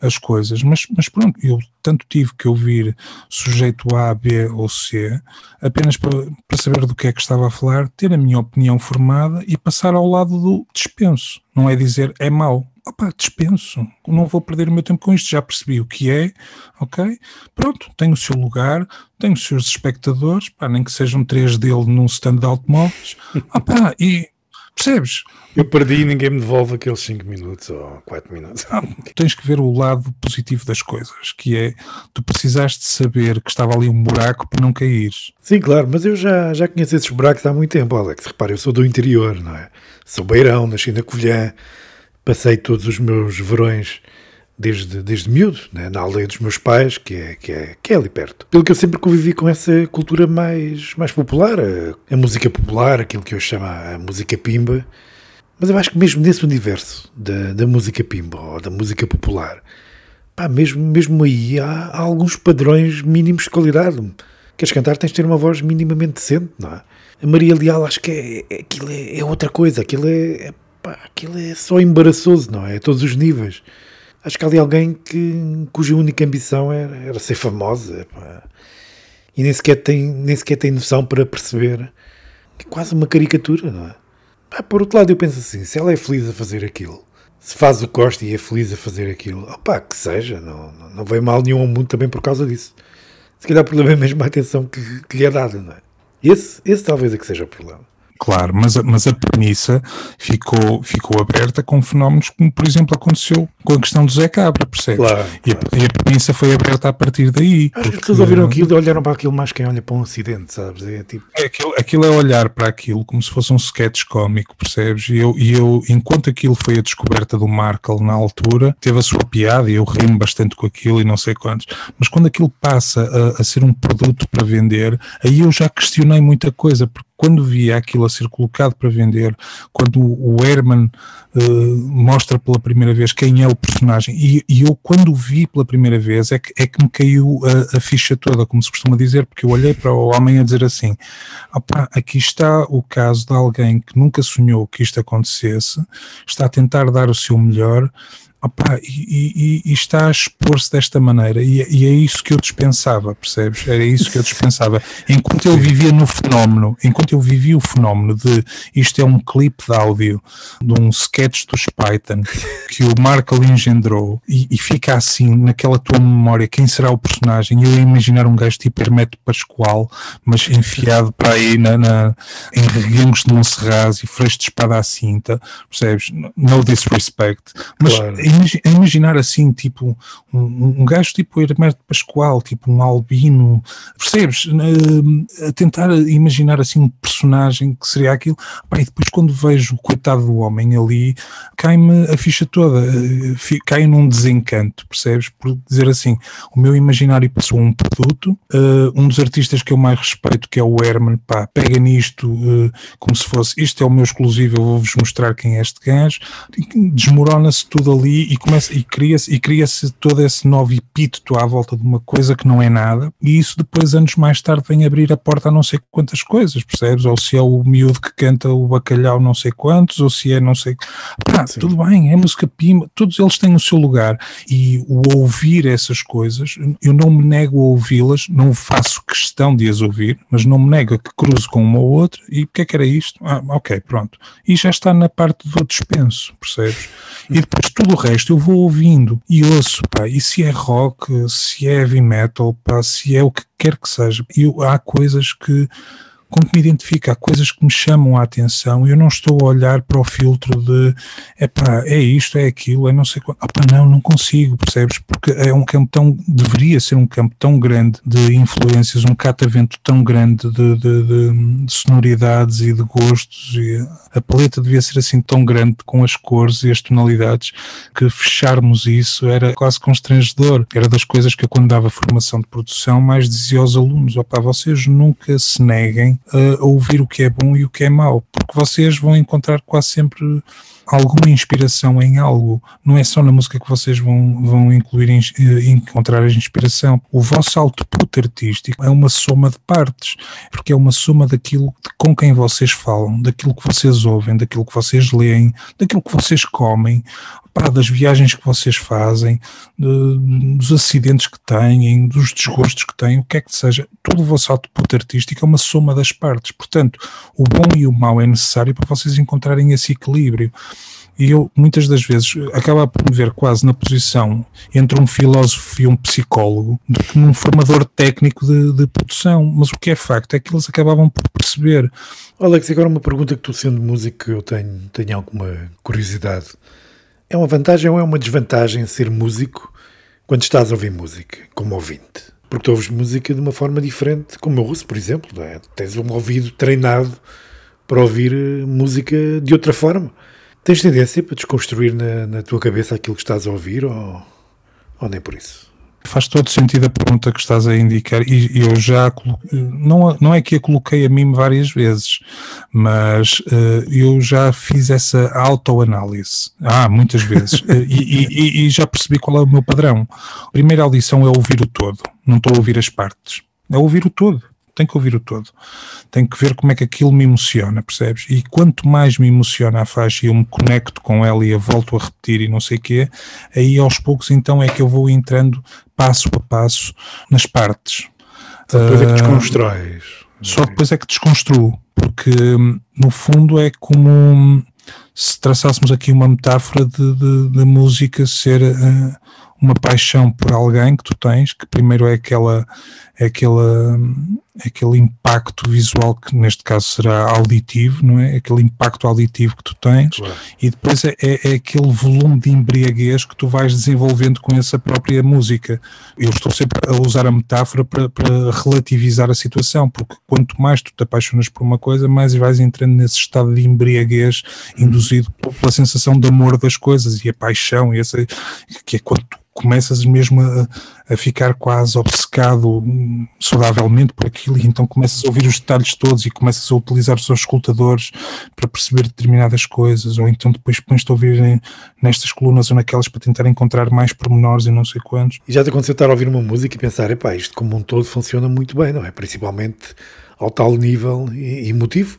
as coisas. Mas, mas pronto, eu tanto tive que ouvir sujeito A, B ou C, apenas para, para saber do que é que estava a falar, ter a minha opinião formada e passar ao lado do dispenso. Não é dizer é mau. Opa, dispenso, não vou perder o meu tempo com isto, já percebi o que é, ok? Pronto, tem o seu lugar, tem os seus espectadores, pá, nem que sejam três dele num stand de automóveis, opa, e percebes? Eu perdi e ninguém me devolve aqueles 5 minutos ou 4 minutos. Tens que ver o lado positivo das coisas, que é tu precisaste saber que estava ali um buraco para não cair. Sim, claro, mas eu já, já conheço esses buracos há muito tempo, Alex. Repara, eu sou do interior, não é? Sou beirão, nasci na Covilhã, passei todos os meus verões desde, desde miúdo, né, na aldeia dos meus pais, que é, que, é, que é ali perto. Pelo que eu sempre convivi com essa cultura mais, mais popular, a, a música popular, aquilo que eu chamo a música pimba, mas eu acho que mesmo nesse universo da, da música pimba ou da música popular, pá, mesmo, mesmo aí há, há, alguns padrões mínimos de qualidade. Queres cantar, tens de ter uma voz minimamente decente, não é? A Maria Leal, acho que é, é aquilo é, é, outra coisa, aquilo é, é, pá, aquilo é só embaraçoso, não é? A todos os níveis. Acho que há ali alguém que, cuja única ambição era, era ser famosa. E nem sequer, tem, nem sequer tem noção para perceber que é quase uma caricatura, não é? Por outro lado, eu penso assim: se ela é feliz a fazer aquilo, se faz o Costa e é feliz a fazer aquilo, opá, que seja, não, não, não veio mal nenhum ao mundo também por causa disso. Se calhar o problema é mesmo a atenção que, que lhe é dada, não é? Esse, esse talvez é que seja o problema. Claro, mas, mas a premissa ficou, ficou aberta com fenómenos como, por exemplo, aconteceu com a questão do Zé Cabra, percebes? Claro, e, claro. A, e, a, foi aberta a partir daí. Acho que as pessoas ouviram aquilo e olharam para aquilo mais quem olha para um acidente, sabes? É, tipo... é, aquilo, aquilo é olhar para aquilo como se fosse um sketch cómico, percebes? E eu, e eu, enquanto aquilo foi a descoberta do Markle na altura, teve a sua piada e eu rimo bastante com aquilo e não sei quantos, mas quando aquilo passa a, a ser um produto para vender, aí eu já questionei muita coisa, porque quando via aquilo a ser colocado para vender, quando o Herman uh, mostra pela primeira vez quem é o personagem, e, e, eu quando o vi pela primeira vez é que, é que me caiu a, a, ficha toda, como se costuma dizer, porque eu olhei para o homem a dizer assim: opa, aqui está o caso de alguém que nunca sonhou que isto acontecesse, está a tentar dar o seu melhor Opa, e, e, e, está a expor-se desta maneira, e, e, é isso que eu dispensava, percebes? Era isso que eu dispensava. <laughs> Enquanto eu vivia no fenómeno, enquanto eu vivia o fenómeno de isto é um clipe de áudio de um sketch dos Python que o Markle engendrou, e, fica assim naquela tua memória: quem será o personagem? Eu ia imaginar um gajo tipo Hermeto Pascoal, mas enfiado para aí na, na, em reguengos de Monserrat e freixo de espada à cinta, percebes? No disrespect, mas. Claro imaginar assim, tipo, um, um gajo tipo Hermeto Pascoal, tipo um albino, percebes? Uh, a tentar imaginar assim um personagem que seria aquilo. Pá, e depois quando vejo o coitado do homem ali, cai-me a ficha toda, uh, cai num desencanto, percebes? Por dizer assim, o meu imaginário passou um produto, uh, um dos artistas que eu mais respeito, que é o Herman, pá, pega nisto como se fosse, isto é o meu exclusivo, eu vou-vos mostrar quem é este gajo, desmorona-se tudo ali e, começa, e cria-se e cria todo esse novo epíteto à volta de uma coisa que não é nada, e isso depois, anos mais tarde, vem abrir a porta a não sei quantas coisas, percebes? Ou se é o miúdo que canta o bacalhau não sei quantos, ou se é não sei. Pá, Sim. Tudo bem, é música pima, todos eles têm o seu lugar e o ouvir essas coisas, eu não me nego a ouvi-las, não faço questão de as ouvir, mas não me nego a que cruzo com uma ou outra e o que é que era isto? Ah, ok, pronto. E já está na parte do dispenso, percebes? E depois tudo o resto eu vou ouvindo. E ouço, pá, e se é rock, se é heavy metal, pá, se é o que quer que seja, eu, há coisas que que me identifico, há coisas que me chamam a atenção eu não estou a olhar para o filtro de epá, é isto, é aquilo, é não sei quanto. Opa, não, não consigo, percebes? Porque é um campo tão, deveria ser um campo tão grande de influências, um catavento tão grande de, de, de, de sonoridades e de gostos e a paleta devia ser assim tão grande com as cores e as tonalidades que fecharmos isso era quase constrangedor. Era das coisas que eu quando dava formação de produção mais dizia aos alunos, opá, vocês nunca se neguem a ouvir o que é bom e o que é mau, porque vocês vão encontrar quase sempre alguma inspiração em algo. Não é só na música que vocês vão, vão incluir, eh, encontrar a inspiração. O vosso output artístico é uma soma de partes, porque é uma soma daquilo com quem vocês falam, daquilo que vocês ouvem, daquilo que vocês leem, daquilo que vocês comem, pá, das viagens que vocês fazem, dos acidentes que têm, dos desgostos que têm, o que é que seja. Todo o vosso output artístico é uma soma das partes. Portanto, o bom e o mau é necessário para vocês encontrarem esse equilíbrio. E eu, muitas das vezes, acaba por me ver quase na posição entre um filósofo e um psicólogo do que num formador técnico de, de produção. Mas o que é facto é que eles acabavam por perceber. Alex, agora uma pergunta que tu, sendo músico, eu tenho, tenho alguma curiosidade. É uma vantagem ou é uma desvantagem ser músico quando estás a ouvir música, como ouvinte? Porque tu ouves música de uma forma diferente, como eu uso, por exemplo. É? Tens um ouvido treinado para ouvir eh, música de outra forma. Tens tendência para desconstruir na, na tua cabeça aquilo que estás a ouvir ou, ou nem por isso? Faz todo sentido a pergunta que estás a indicar e eu já não, não é que a coloquei a mim várias vezes, mas uh, eu já fiz essa autoanálise ah, muitas vezes <laughs> e, e, e já percebi qual é o meu padrão. A primeira audição é ouvir o todo, não estou a ouvir as partes, é ouvir o todo tenho que ouvir o todo. Tenho que ver como é que aquilo me emociona, percebes? E quanto mais me emociona a faixa e eu me conecto com ela e a volto a repetir e não sei o quê, aí aos poucos então é que eu vou entrando passo a passo nas partes. Só depois é que ah, desconstróis. Só depois é que desconstruo, porque no fundo é como se traçássemos aqui uma metáfora de, de, de música ser uh, uma paixão por alguém que tu tens, que primeiro é aquela, aquela, é aquele impacto visual que neste caso será auditivo, não é? Aquele impacto auditivo que tu tens claro. e depois é, é, é, aquele volume de embriaguez que tu vais desenvolvendo com essa própria música. Eu estou sempre a usar a metáfora para, para relativizar a situação, porque quanto mais tu te apaixonas por uma coisa, mais vais entrando nesse estado de embriaguez induzido pela sensação de amor das coisas e a paixão, e essa, que é quando tu começas mesmo a, a, ficar quase obcecado hum, saudavelmente por aquilo e então começas a ouvir os detalhes todos e começas a utilizar os seus escutadores para perceber determinadas coisas ou então depois pões-te a ouvir nestas colunas ou naquelas para tentar encontrar mais pormenores e não sei quantos. E já te aconteceu estar a ouvir uma música e pensar, epá, isto como um todo funciona muito bem, não é? Principalmente ao tal nível emotivo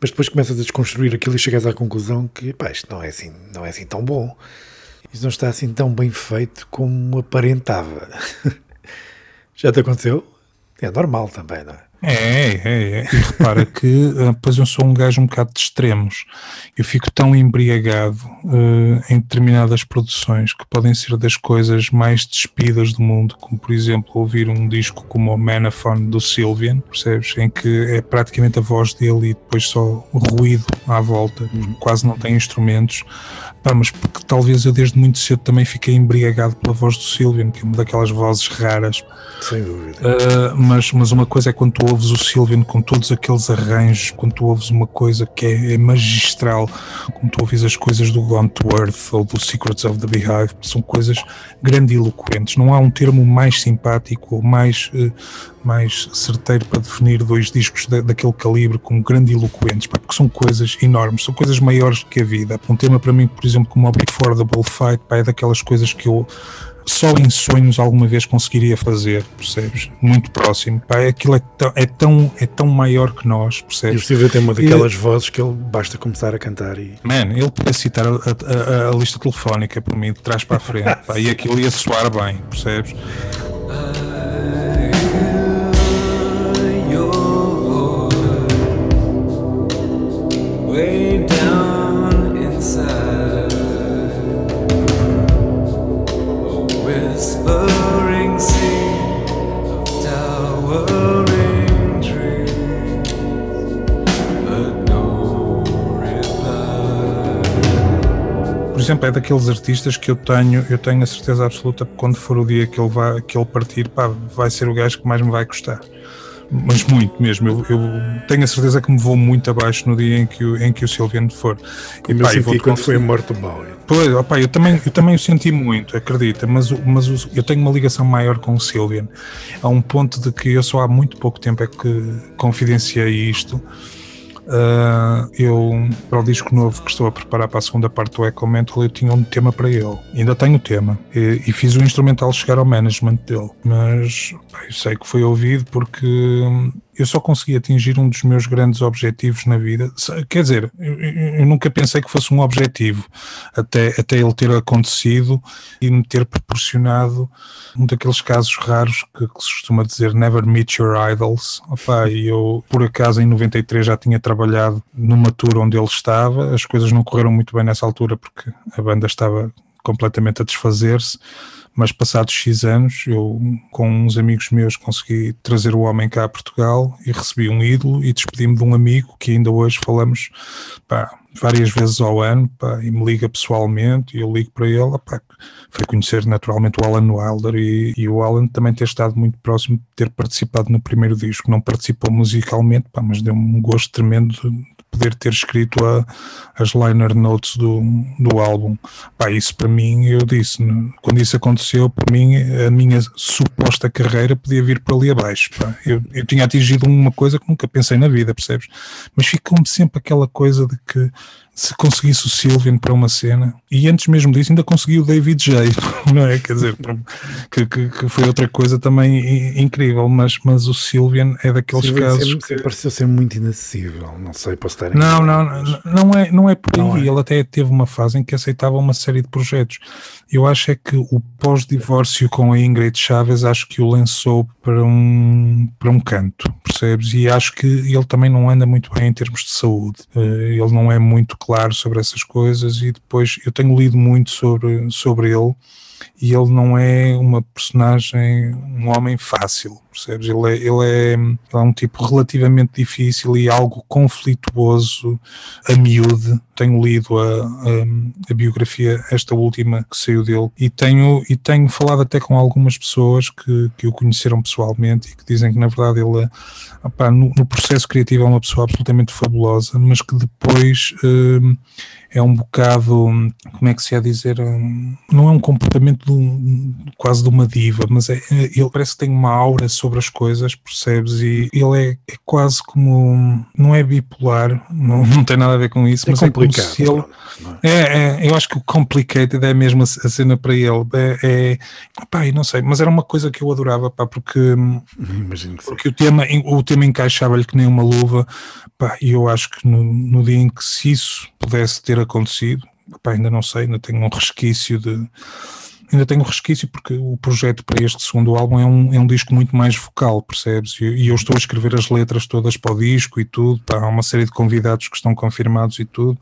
mas depois começas a desconstruir aquilo e chegas à conclusão que pá, isto não é assim, não é assim tão bom. Isto não está assim tão bem feito como aparentava. <laughs> Já te aconteceu? É normal também, não é? É, é, é. E repara que depois eu sou um gajo um bocado de extremos. Eu fico tão embriagado uh, em determinadas produções que podem ser das coisas mais despidas do mundo, como por exemplo ouvir um disco como o Manaphone do Sylvian, percebes? Em que é praticamente a voz dele e depois só ruído à volta, uhum. quase não tem instrumentos. Pá, mas porque talvez eu desde muito cedo também fiquei embriagado pela voz do Sylvian, que é uma daquelas vozes raras. Sem dúvida. Uh, mas, mas uma coisa é quando tu ouves o Sylvian com todos aqueles arranjos, quando tu ouves uma coisa que é, é magistral, quando tu ouves as coisas do Earth ou do Secrets of the Beehive, são coisas grandiloquentes. Não há um termo mais simpático ou mais uh, mais certeiro para definir dois discos da, daquele calibre com grande eloquentes, porque são coisas enormes, são coisas maiores que a vida. Um tema para mim, por exemplo, como o Before the Bullfight, é daquelas coisas que eu só em sonhos alguma vez conseguiria fazer, percebes? Muito próximo. Pá, aquilo é tão, é, tão, é tão maior que nós, percebes? E o Silvio tem uma daquelas e, vozes que ele basta começar a cantar e. Man, ele podia citar a, a, a, lista telefónica por mim, de trás para a frente, pá, e aquilo ia soar bem, percebes? Exemplo, é daqueles artistas que eu tenho, eu tenho a certeza absoluta que quando for o dia que ele, vai, que ele partir, pá, vai ser o gajo que mais me vai custar. Mas muito mesmo, eu, eu tenho a certeza que me vou muito abaixo no dia em que o, em que o Silviano for. Como e, pá, eu senti quando foi morto o Bowie. Pois, opa, eu, também, eu também o senti muito, acredita, mas, mas o, eu tenho uma ligação maior com o Silvian, a um ponto de que eu só há muito pouco tempo é que confidenciei isto Uh, eu, para o disco novo que estou a preparar para a segunda parte do Echo Mental, eu tinha um tema para ele. Ainda tenho o tema. E, e fiz o instrumental chegar ao management dele. Mas eu sei que foi ouvido porque eu só consegui atingir um dos meus grandes objetivos na vida. Quer dizer, eu, eu, nunca pensei que fosse um objetivo, até, até ele ter acontecido e me ter proporcionado um daqueles casos raros que, que se costuma dizer never meet your idols. Opa, e eu, por acaso, em 93 já tinha trabalhado numa tour onde ele estava. As coisas não correram muito bem nessa altura porque a banda estava completamente a desfazer-se mas passados X anos, eu com uns amigos meus consegui trazer o homem cá a Portugal e recebi um ídolo e despedi-me de um amigo que ainda hoje falamos pá, várias vezes ao ano pá, e me liga pessoalmente e eu ligo para ele. Pá, foi conhecer naturalmente o Alan Wilder e, e, o Alan também ter estado muito próximo de ter participado no primeiro disco. Não participou musicalmente, pá, mas deu-me um gosto tremendo poder ter escrito a, as liner notes do, do álbum. Pá, isso para mim, eu disse, quando isso aconteceu, para mim, a minha suposta carreira podia vir por ali abaixo. Pá. Eu, eu tinha atingido uma coisa que nunca pensei na vida, percebes? Mas ficou-me sempre aquela coisa de que se conseguisse o Sylvian para uma cena, e antes mesmo disso ainda consegui o David J, <laughs> não é? Quer dizer, que, que, que, foi outra coisa também incrível, mas, mas o Sylvian é daqueles Sylvian casos. Sempre, que... pareceu ser muito inacessível, não sei, posso estar Não, não, não, não é, não é por aí. É. Ele até teve uma fase em que aceitava uma série de projetos. Eu acho é que o pós-divórcio com a Ingrid Chaves acho que o lançou para um, para um canto, percebes? E acho que ele também não anda muito bem em termos de saúde. Eh, ele não é muito claro sobre essas coisas e depois eu tenho lido muito sobre, sobre ele e ele não é uma personagem, um homem fácil, percebes? Ele é, ele é, ele é um tipo relativamente difícil e algo conflituoso a miúde. Tenho lido a, a, a, biografia, esta última que saiu dele, e tenho, e tenho falado até com algumas pessoas que, que o conheceram pessoalmente e que dizem que na verdade ele opá, no, no, processo criativo é uma pessoa absolutamente fabulosa, mas que depois hum, é um bocado, como é que se ia dizer, um, não é um comportamento de um, quase de uma diva, mas é, ele parece que tem uma aura sobre as coisas, percebes? E ele é, é quase como, não é bipolar, não, <laughs> não tem nada a ver com isso, é mas é como se ele... É? é, é, eu acho que o complicated é mesmo a, cena para ele, é, é pá, não sei, mas era uma coisa que eu adorava, pá, porque, porque o tema, o tema encaixava-lhe que nem uma luva, pá, e eu acho que no, no dia em que se isso pudesse ter acontecido, pá, ainda não sei, ainda tenho um resquício de ainda tenho um resquício porque o projeto para este segundo álbum é um, é um disco muito mais vocal, percebes? E, e eu estou a escrever as letras todas para o disco e tudo, há uma série de convidados que estão confirmados e tudo.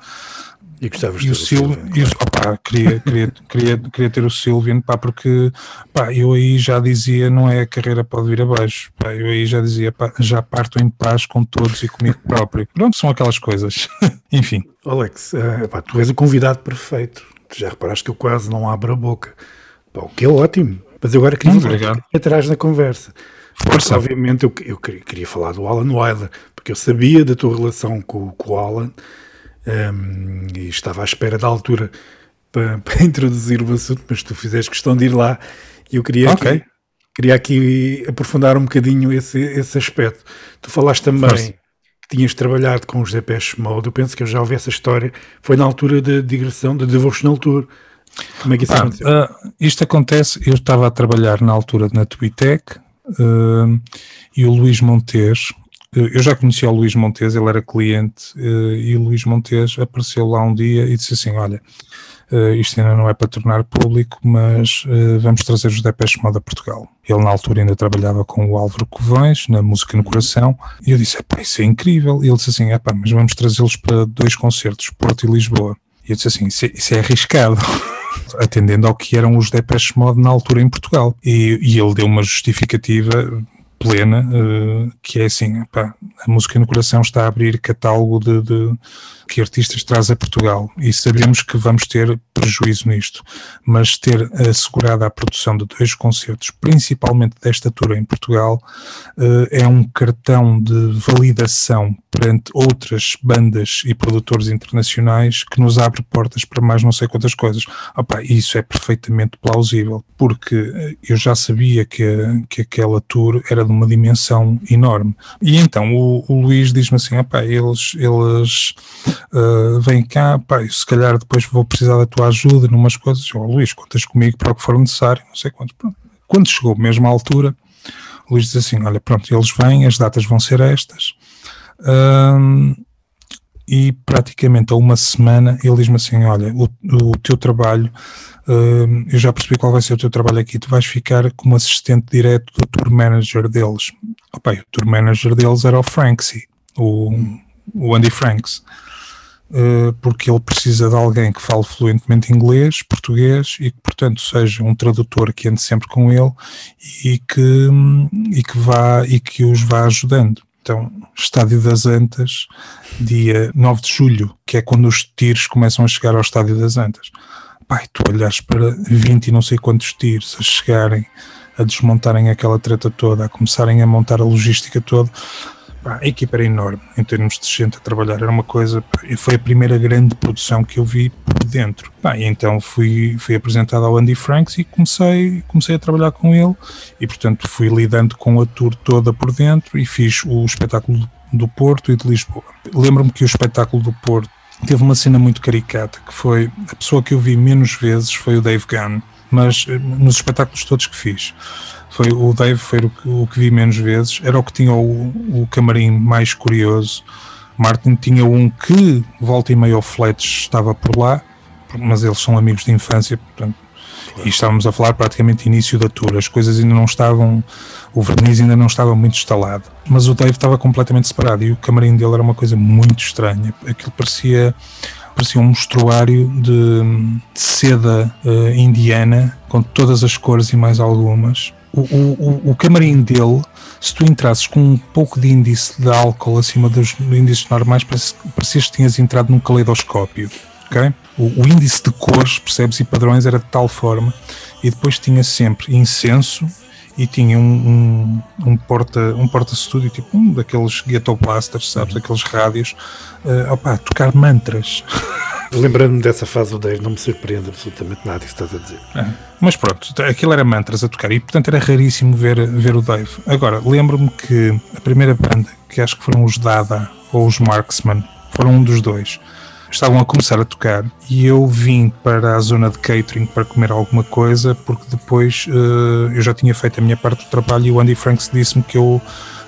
E gostavas de ter o Silvian? Opa, queria, queria, queria, queria ter o Silvian, pá, porque pá, eu aí já dizia, não é a carreira pode vir abaixo, pá, eu aí já dizia, pá, já parto em paz com todos e comigo próprio. Pronto, são aquelas coisas. <laughs> Enfim. Alex, uh, pá, tu és o convidado perfeito. Tu já reparaste que eu quase não abro a boca. Pá, o que é ótimo. Mas agora queria hum, atrás na conversa. Força. obviamente eu, eu queria, queria, falar do Alan Wilder, porque eu sabia da tua relação com, com o Alan um, e estava à espera da altura para, <laughs> para, introduzir o assunto, mas tu fizeste questão de ir lá e eu queria okay. que, Queria aqui aprofundar um bocadinho esse, esse aspecto. Tu falaste também Força. que tinhas trabalhado com os Depeche Mode. Eu penso que eu já ouvi essa história. Foi na altura da digressão da Devotional Tour. Como é que isso ah, aconteceu? Uh, isto acontece, eu estava a trabalhar na altura na Tubitec uh, e o Luís Montes, eu já conhecia o Luís Montes, ele era cliente, e o Luís Montes apareceu lá um dia e disse assim: Olha, Uh, isto ainda não é para tornar público, mas uh, vamos trazer os Depeche Mode a Portugal. Ele na altura ainda trabalhava com o Álvaro Covões, na Música no Coração, e eu disse, isso é incrível. E ele disse assim, mas vamos trazê-los para dois concertos, Porto e Lisboa. E eu disse assim, isso é, é arriscado. <laughs> atendendo ao que eram os Depeche Mode na altura em Portugal. E, e ele deu uma justificativa plena, uh, que é assim, pá, a música no coração está a abrir catálogo de, de, que artistas traz a Portugal e sabemos que vamos ter prejuízo nisto, mas ter assegurado a produção de dois concertos, principalmente desta tour em Portugal, uh, é um cartão de validação perante outras bandas e produtores internacionais que nos abre portas para mais não sei quantas coisas. Opa, isso é perfeitamente plausível, porque eh, eu já sabia que, que aquela tour era de uma dimensão enorme. E então o, o Luís diz-me assim: opa, eles, eles uh, vêm cá, opa, se calhar depois vou precisar da tua ajuda numas coisas. Eu, oh, Luís, contas comigo para o que for necessário, não sei quantos. Pronto. Quando chegou mesmo à altura, o Luís diz assim: olha, pronto, eles vêm, as datas vão ser estas um, e praticamente a uma semana ele diz-me assim: Olha, o, o teu trabalho, um, eu já percebi qual vai ser o teu trabalho aqui. Tu vais ficar como assistente direto do tour manager deles. Opa, o tour manager deles era o Franksy, o, o Andy Franks. Uh, porque ele precisa de alguém que fale fluentemente inglês, português e que, portanto, seja um tradutor que ande sempre com ele e que, e que, vá, e que os vá ajudando. Então, Estádio das Antas, dia 9 de julho, que é quando os tiros começam a chegar ao Estádio das Antas. Pai, tu olhas para 20 e não sei quantos tiros a chegarem, a desmontarem aquela treta toda, a começarem a montar a logística toda. Pá, a equipa era enorme em termos de gente a trabalhar, era uma coisa, e foi a primeira grande produção que eu vi por dentro. Pá, e então fui, fui apresentado ao Andy Franks e comecei, comecei a trabalhar com ele, e portanto fui lidando com a tour toda por dentro e fiz o espetáculo do Porto e de Lisboa. Lembro-me que o espetáculo do Porto teve uma cena muito caricata, que foi a pessoa que eu vi menos vezes foi o Dave Gunn, mas eh, nos espetáculos todos que fiz foi o Dave foi o que, o que vi menos vezes, era o que tinha o, o camarim mais curioso. Martin tinha um que volta e meio ao Flats estava por lá, mas eles são amigos de infância, portanto, e estávamos a falar praticamente início da tour, as coisas ainda não estavam, o verniz ainda não estava muito instalado, mas o Dave estava completamente separado e o camarim dele era uma coisa muito estranha, aquilo parecia parecia um mostruário de, de seda uh, indiana com todas as cores e mais algumas o, o, o camarim dele, se tu entrasses com um pouco de índice de álcool acima dos índices normais, parecia que tinhas entrado num caleidoscópio. Okay? O, o, índice de cores, percebes, e padrões era de tal forma, e depois tinha sempre incenso e tinha um, um, um porta um porta estúdio tipo um daqueles ghetto blasters sabes aqueles rádios. Uh, opa, tocar mantras. <laughs> Lembrando-me dessa fase do Dave não me surpreende absolutamente nada isso que estás a dizer. É. mas pronto aquilo era mantras a tocar e portanto era raríssimo ver ver o Dave. Agora lembro-me que a primeira banda que acho que foram os Dada ou os Marksman foram um dos dois estavam a começar a tocar e eu vim para a zona de catering para comer alguma coisa porque depois uh, eu já tinha feito a minha parte do trabalho e o Andy Franks disse-me que eu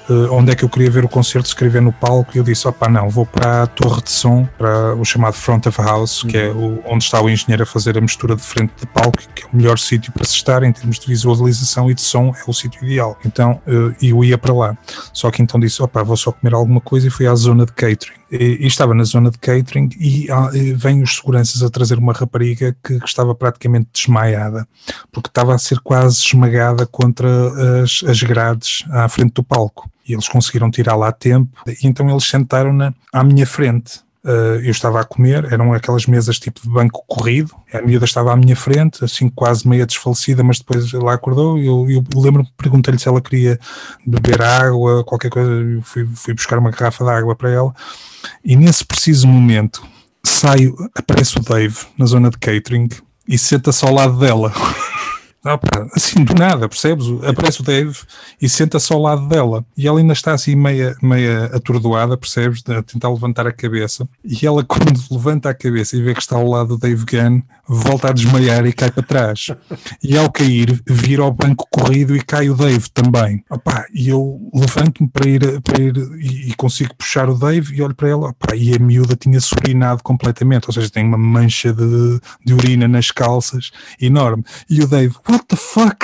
uh, onde é que eu queria ver o concerto, escrever no palco, e eu disse, opá, não, vou para a torre de som, para o chamado front of house, uhum. que é o, onde está o engenheiro a fazer a mistura de frente de palco, que é o melhor sítio para se estar em termos de visualização e de som, é o sítio ideal. Então, uh, eu ia para lá. Só que então disse, opá, vou só comer alguma coisa e fui à zona de catering. E, estava na zona de catering e, ah, e vêm os seguranças a trazer uma rapariga que, que, estava praticamente desmaiada, porque estava a ser quase esmagada contra as, as grades à frente do palco e eles conseguiram tirá-la a tempo, e então eles sentaram-na à minha frente. Uh, eu estava a comer, eram aquelas mesas tipo de banco corrido, a miúda estava à minha frente, assim quase meia desfalecida, mas depois ela acordou eu, eu lembro-me, perguntei-lhe se ela queria beber água, qualquer coisa, eu fui, fui buscar uma garrafa de água para ela, e nesse preciso momento saio, aparece o Dave na zona de catering e senta-se ao lado dela. <laughs> Opa, assim do nada, percebes? Aparece o Dave e senta-se ao lado dela e ela ainda está assim meia, meia atordoada, percebes? A tentar levantar a cabeça e ela, <laughs> quando levanta a cabeça e vê que está ao lado do Dave Gunn, volta a desmaiar e cai para trás. E ao cair, vira ao banco corrido e cai o Dave também. Opa, e eu levanto-me para ir, para ir e, consigo puxar o Dave e olho para ela opa, e a miúda tinha-se urinado completamente, ou seja, tem uma mancha de, de urina nas calças enorme. E o Dave, what the fuck?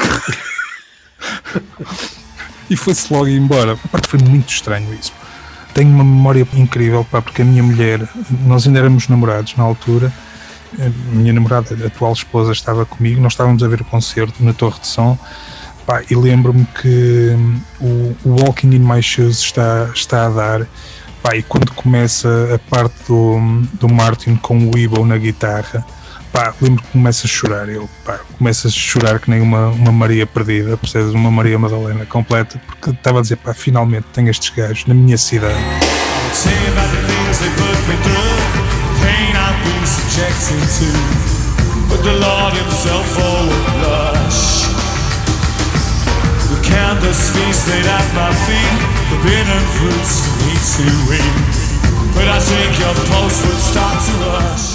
e foi-se logo embora. Parte foi muito estranho isso. Tenho uma memória incrível, pá, porque a minha mulher, nós ainda éramos namorados na altura, a minha namorada, a atual esposa, estava comigo, nós estávamos a ver o concerto na Torre de Som, pá, e lembro-me que hum, o, o, Walking in My Shoes está, está a dar, pá, e quando começa a parte do, do Martin com o Ibo na guitarra, pá, lembro que começa a chorar. Eu, pá, começa a chorar que nem uma, uma Maria perdida, percebes? Uma Maria Madalena completa, porque estava a dizer, pá, finalmente tenho estes gajos na minha cidade.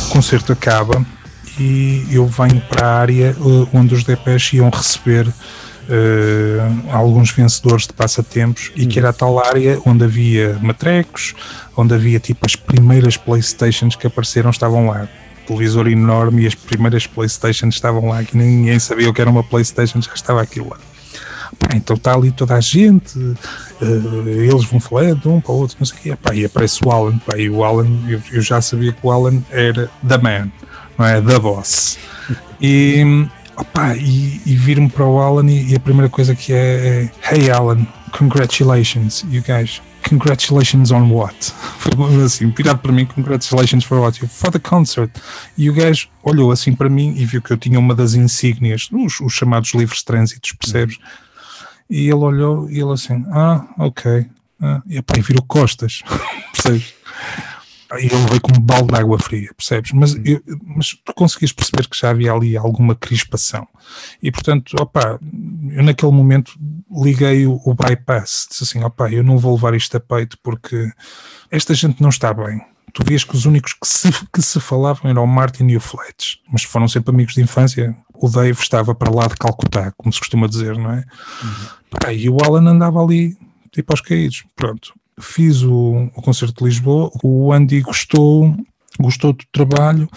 O concerto acaba e eu venho para a área uh, onde os DPS iam receber uh, alguns vencedores de passatempos e que era a tal área onde havia matrecos, onde havia tipo as primeiras Playstations que apareceram estavam lá. Televisor enorme e as primeiras Playstations estavam lá, que ninguém sabia o que era uma Playstation, já estava aquilo lá. Pá, então está ali toda a gente, uh, eles vão falando de um para o outro, não sei o quê. Pá, e aparece o Alan, pá, e o Alan, eu, eu já sabia que o Alan era the man não é? Da Boss. E, opa, e, e vir-me para o Alan e, e, a primeira coisa que é, é Hey Alan, congratulations, you guys. Congratulations on what? <laughs> Foi assim, pirado para mim, congratulations for what? For the concert. E o gajo olhou assim para mim e viu que eu tinha uma das insígnias, os, os chamados livres trânsitos, percebes? E ele olhou e ele assim, ah, ok. Ah, e, opa, e virou costas, <laughs> percebes? E ele veio com um balde de água fria, percebes? Mas, uhum. eu, mas tu conseguias perceber que já havia ali alguma crispação. E portanto, opa, eu naquele momento liguei o, o bypass, disse assim, opa, eu não vou levar isto a peito porque esta gente não está bem. Tu vias que os únicos que se, <laughs> que se falavam eram o Martin e o Fletch, mas foram sempre amigos de infância. O Dave estava para lá de Calcutá, como se costuma dizer, não é? Uhum. e o Alan andava ali, tipo aos caídos. Pronto fiz o, o concerto de Lisboa, o Andy gostou, gostou do trabalho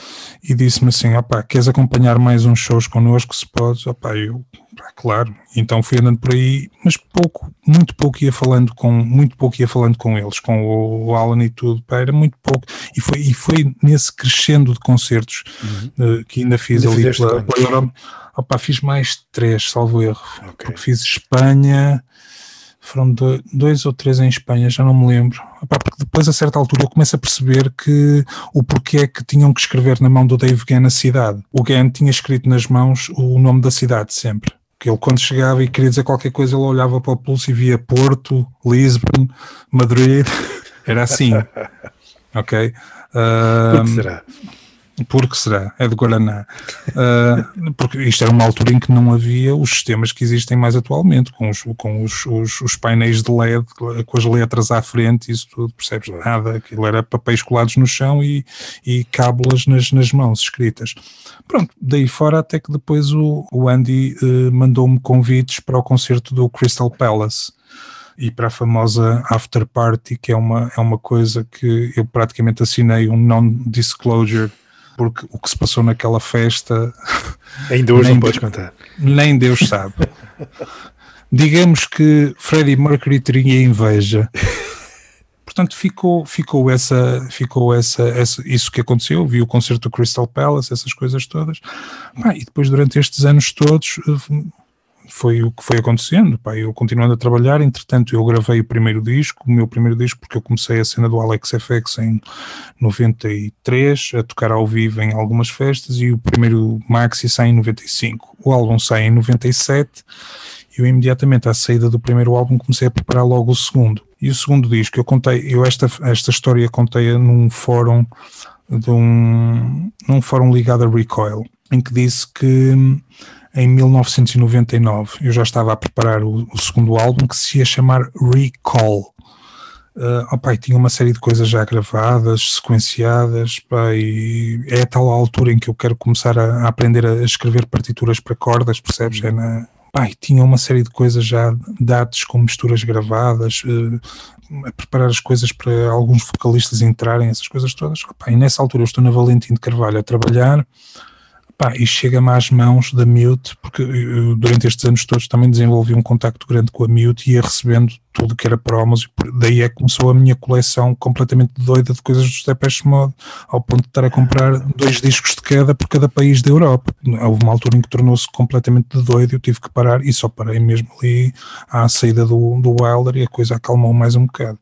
e disse-me assim, opá, queres acompanhar mais uns shows connosco, se podes? Opá, eu, claro, então fui andando por aí, mas pouco, muito pouco ia falando com, muito pouco ia falando com eles, com o, Alan e tudo, pá, era muito pouco, e foi, e foi nesse crescendo de concertos uhum. uh, que ainda fiz ainda ali pela, pela opá, fiz mais três, salvo erro, okay. porque fiz Espanha, foram dois ou três em Espanha, já não me lembro. Porque depois, a certa altura, eu começo a perceber que o porquê é que tinham que escrever na mão do Dave Gann a cidade. O Gann tinha escrito nas mãos o nome da cidade sempre. Que ele, quando chegava e queria dizer qualquer coisa, ele olhava para o pulso e via Porto, Lisbon, Madrid. <laughs> Era assim. ok? Uh, Por que será? Porque será? É de Guaraná. Uh, porque isto era uma altura em que não havia os sistemas que existem mais atualmente, com os, com os, os, os painéis de LED, com as letras à frente, isso tudo, percebes nada. Aquilo era papéis colados no chão e, e cábulas nas, nas mãos escritas. Pronto, daí fora até que depois o, o Andy uh, mandou-me convites para o concerto do Crystal Palace e para a famosa after party, que é uma, é uma coisa que eu praticamente assinei um non-disclosure porque o que se passou naquela festa. Ainda hoje não podes contar. Nem Deus sabe. Digamos que Freddie Mercury teria inveja. Portanto, ficou, ficou, essa, ficou essa, essa, isso que aconteceu. Vi o concerto do Crystal Palace, essas coisas todas. E depois, durante estes anos todos, foi o que foi acontecendo. Pá, eu continuando a trabalhar, entretanto, eu gravei o primeiro disco, o meu primeiro disco, porque eu comecei a cena do Alex FX em 93, a tocar ao vivo em algumas festas, e o primeiro Maxi sai em 95. O álbum sai em 97, e eu imediatamente à saída do primeiro álbum comecei a preparar logo o segundo. E o segundo disco, eu contei, eu esta, esta história contei num fórum de um, num fórum ligado a Recoil, em que disse que em 1999. Eu já estava a preparar o, o segundo álbum que se ia chamar Recall. Uh, opa, tinha uma série de coisas já gravadas, sequenciadas, pá, e é a tal altura em que eu quero começar a, a aprender a escrever partituras para cordas, percebes? É na, pá, tinha uma série de coisas já, dados com misturas gravadas, uh, a preparar as coisas para alguns vocalistas entrarem, essas coisas todas. Opa, e nessa altura eu estou na Valentim de Carvalho a trabalhar Pá, e chega-me às mãos da Mute, porque eu, durante estes anos todos também desenvolvi um contacto grande com a Mute e ia recebendo tudo que era promos, e daí é que começou a minha coleção completamente doida de coisas do Depeche Mode, ao ponto de estar a comprar dois discos de cada por cada país da Europa. Houve uma altura em que tornou-se completamente doido e eu tive que parar, e só parei mesmo ali à saída do, do Wilder e a coisa acalmou mais um bocado.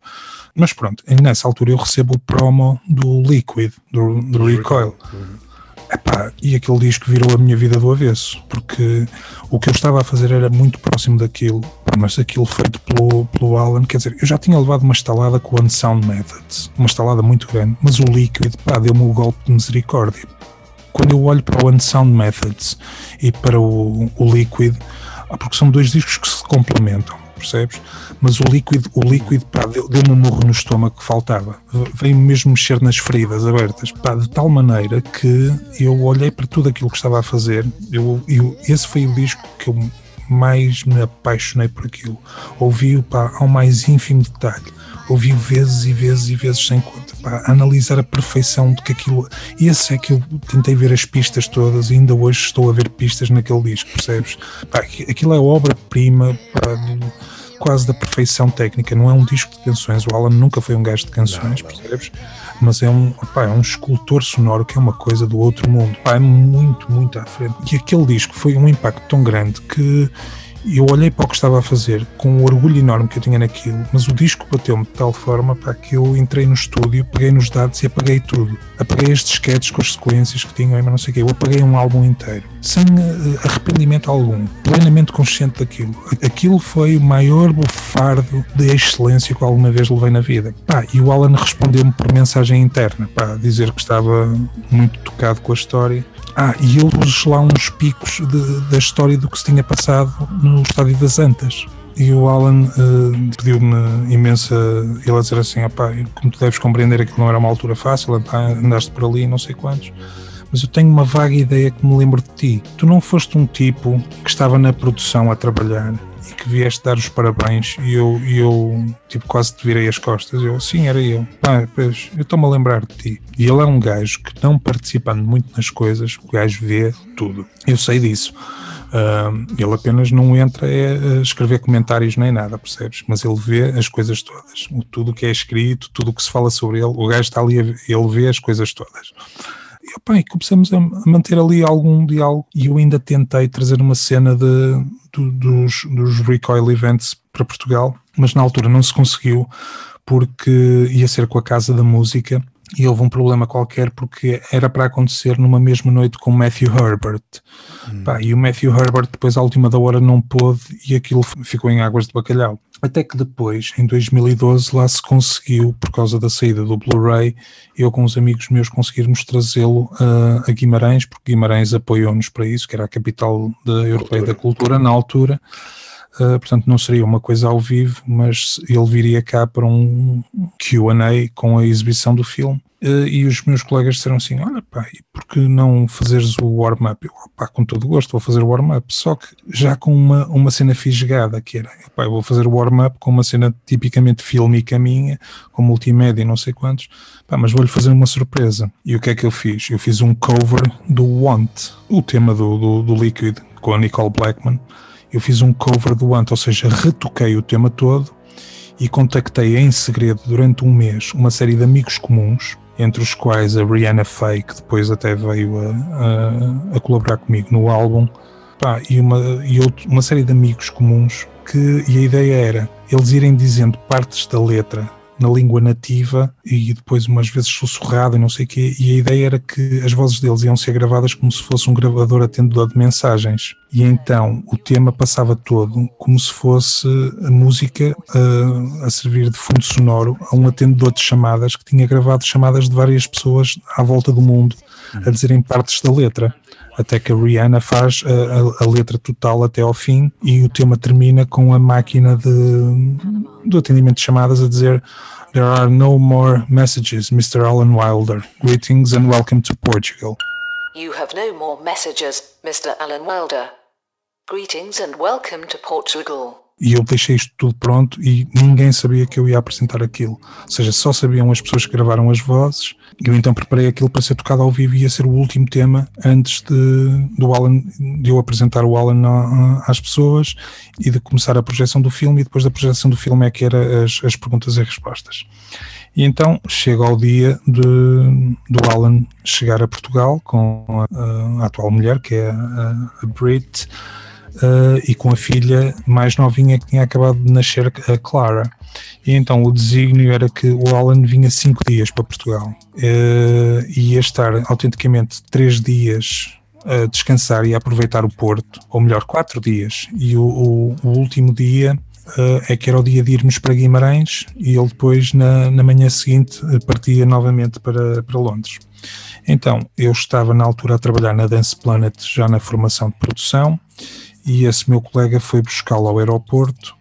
Mas pronto, nessa altura eu recebo o promo do Liquid, do, do Recoil. Uhum Epá, e aquele disco virou a minha vida do avesso, porque o que eu estava a fazer era muito próximo daquilo, mas aquilo feito pelo, pelo Alan, quer dizer, eu já tinha levado uma estalada com o Unsound Methods, uma estalada muito grande, mas o Liquid, pá, deu-me o golpe de misericórdia. Quando eu olho para o Unsound Methods e para o, o Liquid, porque são dois discos que se complementam percebes? Mas o líquido, o líquido pá, deu-me um murro no estômago que faltava. Veio mesmo mexer nas feridas abertas, pá, de tal maneira que eu olhei para tudo aquilo que estava a fazer. Eu, eu, esse foi o disco que eu mais me apaixonei por aquilo. Ouvi-o ao mais ínfimo detalhe. Ouvi-o vezes e vezes e vezes sem conta. Pá, analisar a perfeição de que aquilo. Esse é que eu tentei ver as pistas todas e ainda hoje estou a ver pistas naquele disco, percebes? Pá, aquilo é obra-prima quase da perfeição técnica. Não é um disco de canções. O Alan nunca foi um gajo de canções, não, não. percebes? Mas é um, opa, é um escultor sonoro que é uma coisa do outro mundo. Opa, é muito, muito à frente. E aquele disco foi um impacto tão grande que eu olhei para o que estava a fazer com o orgulho enorme que eu tinha naquilo, mas o disco bateu-me de tal forma para que eu entrei no estúdio, peguei nos dados e apaguei tudo. Apaguei as disquetes com as sequências que tinham, mas não sei o quê. Eu apaguei um álbum inteiro, sem uh, arrependimento algum, plenamente consciente daquilo. Aquilo foi o maior bufardo de excelência que alguma vez levei na vida. Pá, e o Alan respondeu-me por mensagem interna, pá, dizer que estava muito tocado com a história ah, e ele pôs lá uns picos de, da história do que se tinha passado no estádio das Antas. E o Alan uh, pediu-me imensa. Ele a dizer assim: como tu deves compreender, aquilo não era uma altura fácil, andaste por ali, não sei quantos. Mas eu tenho uma vaga ideia que me lembro de ti. Tu não foste um tipo que estava na produção a trabalhar e que vieste dar os parabéns e eu, e eu tipo, quase te virei as costas. Eu, sim, era eu. Pá, pois, eu estou-me a lembrar de ti. E ele é um gajo que, não participando muito nas coisas, o gajo vê tudo. Eu sei disso. Uh, ele apenas não entra a escrever comentários nem nada, percebes? Mas ele vê as coisas todas, tudo o que é escrito, tudo o que se fala sobre ele, o gajo está ali, ele vê as coisas todas. E, opa, e começamos a manter ali algum diálogo e eu ainda tentei trazer uma cena de, do, dos, dos recoil events para Portugal, mas na altura não se conseguiu porque ia ser com a Casa da Música e houve um problema qualquer porque era para acontecer numa mesma noite com o Matthew Herbert. Hum. Pá, e o Matthew Herbert depois à última da hora não pôde e aquilo ficou em águas de bacalhau. Até que depois, em 2012, lá se conseguiu, por causa da saída do Blu-ray, eu com os amigos meus conseguirmos trazê-lo uh, a Guimarães, porque Guimarães apoiou-nos para isso, que era a capital da Europeia da Cultura na altura. Uh, portanto, não seria uma coisa ao vivo, mas ele viria cá para um QA com a exibição do filme. Uh, e os meus colegas disseram assim: Olha, pá, e por que não fazeres o warm-up? Eu, pá, com todo gosto, vou fazer o warm-up. Só que já com uma, uma cena fisgada, que era: pá, eu vou fazer o warm-up com uma cena tipicamente fílmica minha, com multimédia e não sei quantos, pá, mas vou-lhe fazer uma surpresa. E o que é que eu fiz? Eu fiz um cover do Want, o tema do, do, do Liquid, com a Nicole Blackman eu fiz um cover do Ant, ou seja, retoquei o tema todo e contactei em segredo durante um mês uma série de amigos comuns, entre os quais a Rihanna Faye, que depois até veio a, a, a colaborar comigo no álbum, pá, e, uma, e outro, uma série de amigos comuns que, e a ideia era eles irem dizendo partes da letra na língua nativa e depois umas vezes sussurrado e não sei o quê, e a ideia era que as vozes deles iam ser gravadas como se fosse um gravador atendedor de mensagens. E então o tema passava todo como se fosse a música uh, a servir de fundo sonoro a um atendedor de chamadas que tinha gravado chamadas de várias pessoas à volta do mundo a dizerem partes da letra até que a Rihanna faz a, a, a, letra total até ao fim e o tema termina com a máquina de, do atendimento de chamadas a dizer There are no more messages, Mr. Alan Wilder. Greetings and welcome to Portugal. You have no more messages, Mr. Alan Wilder. Greetings and welcome to Portugal. E eu deixei isto tudo pronto e ninguém sabia que eu ia apresentar aquilo. Ou seja, só sabiam as pessoas que gravaram as vozes. E eu então preparei aquilo para ser tocado ao vivo e ia ser o último tema antes de, do Alan, de eu apresentar o Alan às pessoas e de começar a projeção do filme. E depois da projeção do filme é que era as, as perguntas e respostas. E então chega ao dia de, do Alan chegar a Portugal com a, a atual mulher, que é a, a Brit uh, e com a filha mais novinha que tinha acabado de nascer, a Clara. E então o desígnio era que o Alan vinha cinco dias para Portugal uh, e ia estar autenticamente três dias a descansar e a aproveitar o Porto, ou melhor, quatro dias. E o, o, o último dia uh, é que era o dia de irmos para Guimarães e ele depois, na, na manhã seguinte, partia novamente para, para Londres. Então, eu estava na altura a trabalhar na Dance Planet já na formação de produção e esse meu colega foi buscá-lo ao aeroporto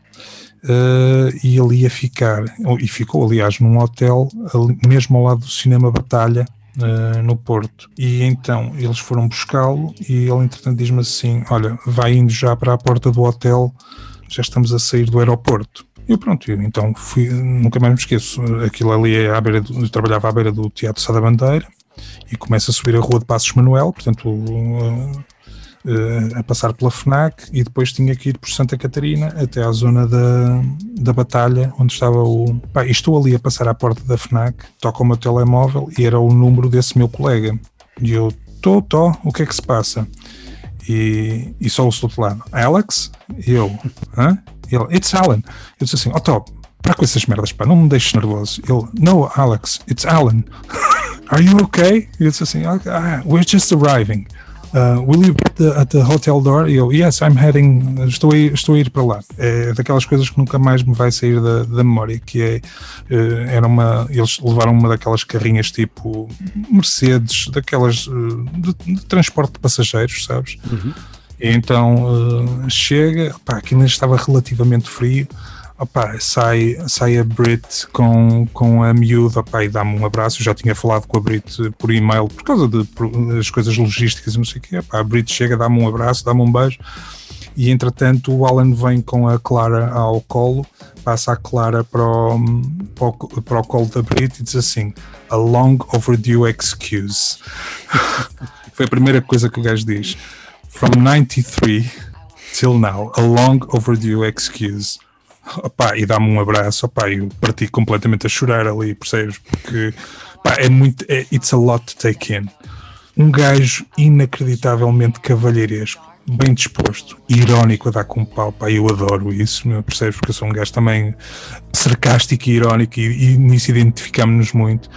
uh, e ele ia ficar, e ficou aliás num hotel ali, mesmo ao lado do Cinema Batalha, uh, no Porto. E então eles foram buscá-lo e ele entretanto diz-me assim, olha, vai indo já para a porta do hotel, já estamos a sair do aeroporto. Eu pronto, eu, então fui, nunca mais me esqueço, aquilo ali é à beira do, eu trabalhava à beira do Teatro Sá da Bandeira e começo a subir a rua de Passos Manuel, portanto a passar pela FNAC e depois tinha que ir por Santa Catarina até à zona da, da Batalha, onde estava o. Pá, estou ali a passar à porta da FNAC, toco o meu telemóvel e era o número desse meu colega. E eu, tô, tô, o que é que se passa? E, e só o outro lado, Alex? E eu, hã? E ele, it's Alan. Eu disse assim, oh top, para com essas merdas, pá, não me deixes nervoso. Ele, no, Alex, it's Alan. <laughs> Are you okay? E eu disse assim, ah, we're just arriving uh, will you be at the, at the, hotel door? E eu, yes, I'm heading, estou a, ir, estou a ir para lá. É daquelas coisas que nunca mais me vai sair da, da memória, que é, uh, era uma, eles levaram uma daquelas carrinhas tipo Mercedes, daquelas uh, de, de, transporte de passageiros, sabes? Uhum. E então chega, pá, aquilo ainda estava relativamente frio, Opa, sai, sai a Brit com, com a miúda opa, e dá-me um abraço. Eu já tinha falado com a Brit por e-mail por causa das coisas logísticas e não sei o quê. Opa, a Brit chega, dá-me um abraço, dá-me um beijo. E entretanto, o Alan vem com a Clara ao colo, passa a Clara para o, para o, para o colo da Brit e diz assim: A long overdue excuse. <laughs> Foi a primeira coisa que o gajo diz. From 93 till now, a long overdue excuse opá, e dá-me um abraço, opá, eu parti completamente a chorar ali, percebes? Porque opá, é muito, é, it's a lot to take in. Um gajo inacreditavelmente cavalheiresco, bem disposto, irónico a dar com pau, pá, eu adoro isso, meu, percebes? Porque eu sou um gajo também sarcástico e irónico e, e nisso identificamos-nos muito.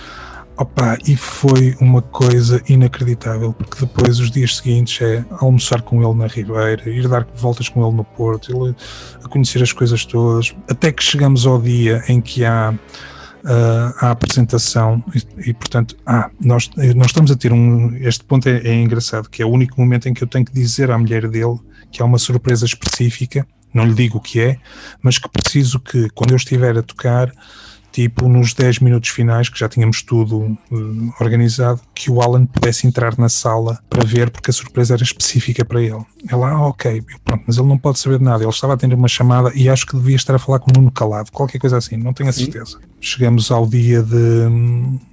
Opa, e foi uma coisa inacreditável, porque depois os dias seguintes é almoçar com ele na Ribeira, ir dar voltas com ele no Porto, ele a conhecer as coisas todas, até que chegamos ao dia em que há uh, apresentação e, e, portanto, ah, nós, nós estamos a ter um, este ponto é, é engraçado, que é o único momento em que eu tenho que dizer à mulher dele que há uma surpresa específica, não lhe digo o que é, mas que preciso que quando eu estiver a tocar tipo nos 10 minutos finais, que já tínhamos tudo uh, organizado, que o Alan pudesse entrar na sala para ver, porque a surpresa era específica para ele. Ela, ah, ok, pronto, mas ele não pode saber nada. Ele estava a atender uma chamada e acho que devia estar a falar com o Nuno Calado, qualquer coisa assim, não tenho a certeza. Sim. Chegamos ao dia de,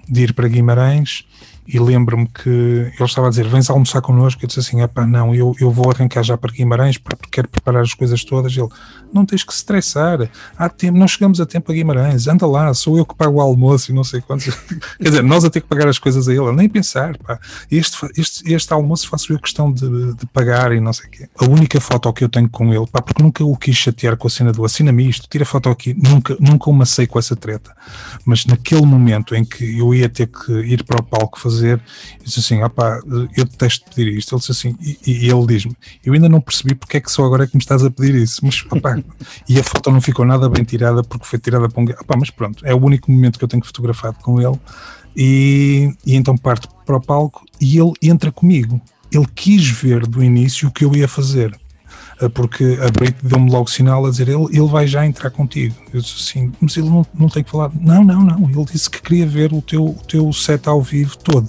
de ir para Guimarães e lembro-me que ele estava a dizer: Vens almoçar connosco? Eu disse assim: É pá, não, eu, eu vou arrancar já para Guimarães porque quero preparar as coisas todas. Ele: Não tens que se estressar, há tempo, não chegamos a tempo a Guimarães, anda lá, sou eu que pago o almoço e não sei quantos. <laughs> Quer dizer, nós a ter que pagar as coisas a ele, nem pensar, pá. Este, este, este almoço faço eu questão de, de pagar e não sei o quê. A única foto que eu tenho com ele, pá, porque nunca o quis chatear com a cena do assina-me isto, tira foto aqui, nunca, nunca o macei com essa treta. Mas naquele momento em que eu ia ter que ir para o palco fazer fazer, e disse assim: opá, eu detesto pedir isto. Ele disse assim, e, e ele diz-me: Eu ainda não percebi porque é que só agora é que me estás a pedir isso, mas opá, <laughs> e a foto não ficou nada bem tirada porque foi tirada para um. Opá, mas pronto, é o único momento que eu tenho fotografado com ele. E, e então parto para o palco e ele entra comigo. Ele quis ver do início o que eu ia fazer porque a Brit deu-me logo sinal a dizer ele, ele vai já entrar contigo. Eu disse assim, mas ele não, não tem que falar. Não, não, não. Ele disse que queria ver o teu, o teu set ao vivo todo.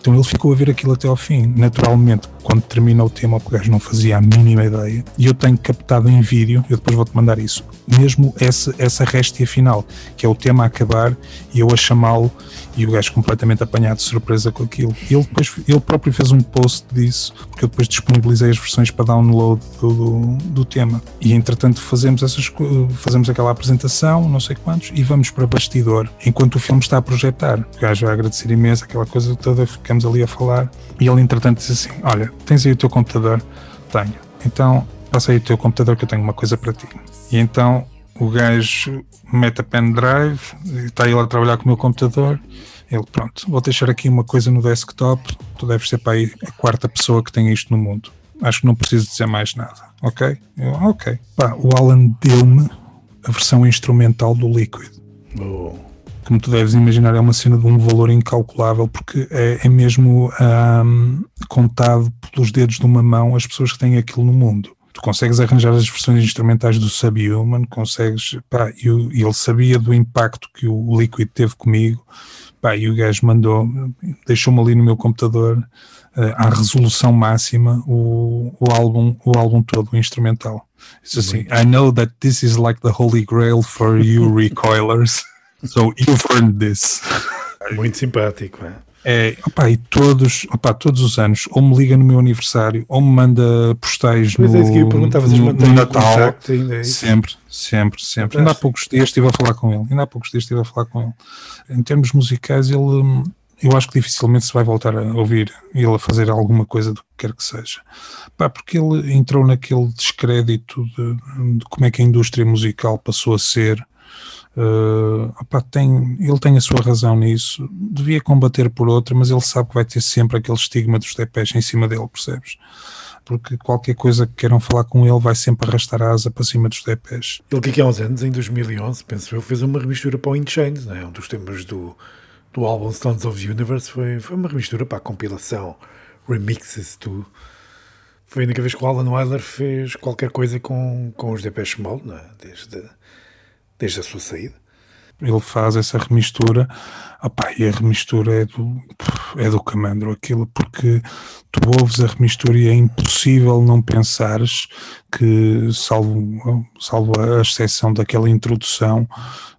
Então ele ficou a ver aquilo até ao fim. Naturalmente, quando termina o tema, o gajo não fazia a mínima ideia. E eu tenho captado em vídeo, eu depois vou-te mandar isso, mesmo essa, essa réstia final, que é o tema a acabar e eu a chamá-lo e o gajo completamente apanhado de surpresa com aquilo. Ele depois, ele próprio fez um post disso, porque eu depois disponibilizei as versões para download do, do, do tema. E entretanto fazemos, essas, fazemos aquela apresentação, não sei quantos, e vamos para bastidor, enquanto o filme está a projetar. O gajo vai agradecer imenso, aquela coisa toda, ficamos ali a falar, e ele entretanto disse assim, olha, tens aí o teu computador? Tenho. Então, passa aí o teu computador que eu tenho uma coisa para ti. E então o gajo mete a pendrive, está ele a trabalhar com o meu computador. Ele, pronto, vou deixar aqui uma coisa no desktop. Tu deves ser para aí a quarta pessoa que tem isto no mundo. Acho que não preciso dizer mais nada, ok? Eu, ok. Pá, o Alan deu-me a versão instrumental do Liquid. Oh. Como tu deves imaginar, é uma cena de um valor incalculável, porque é, é mesmo contado pelos dedos de uma mão as pessoas que têm aquilo no mundo. Tu consegues arranjar as versões instrumentais do Subhuman, consegues, pá, e ele sabia do impacto que o Liquid teve comigo, pá, e o gajo mandou, deixou-me ali no meu computador, uh, à resolução máxima, o, o, álbum, o álbum todo, o instrumental. Diz assim, I know that this is like the holy grail for you <laughs> recoilers, so you've earned this. Muito simpático, é? É, opa, e todos, opa, todos os anos, ou me liga no meu aniversário, ou me manda postais no, é no, no Natal. Ainda é sempre, sempre, sempre. Ainda há poucos dias estive a falar com ele. Ainda há poucos dias estive a falar com ele. Em termos musicais, ele hum, eu acho que dificilmente se vai voltar a ouvir ele a fazer alguma coisa do que quer que seja. Pá, porque ele entrou naquele descrédito de, de como é que a indústria musical passou a ser Uh, opa, tem, ele tem a sua razão nisso, devia combater por outra, mas ele sabe que vai ter sempre aquele estigma dos DPs em cima dele, percebes? Porque qualquer coisa que queiram falar com ele vai sempre arrastar a asa para cima dos DPs. Ele que aqui há uns anos, em 2011, penso eu, fez uma remistura para o In Chains, né? um dos temas do, do álbum Stones of the Universe, foi, foi uma remistura para a compilação, remixes, tudo. Foi a única vez que o Alan Weiler fez qualquer coisa com, com os Depeche Mode, né? desde desde a sua saída. Ele faz essa remistura, opá, e a remistura é do, é do camandro, aquilo, porque tu ouves a remistura e é impossível não pensares que, salvo, salvo a exceção daquela introdução,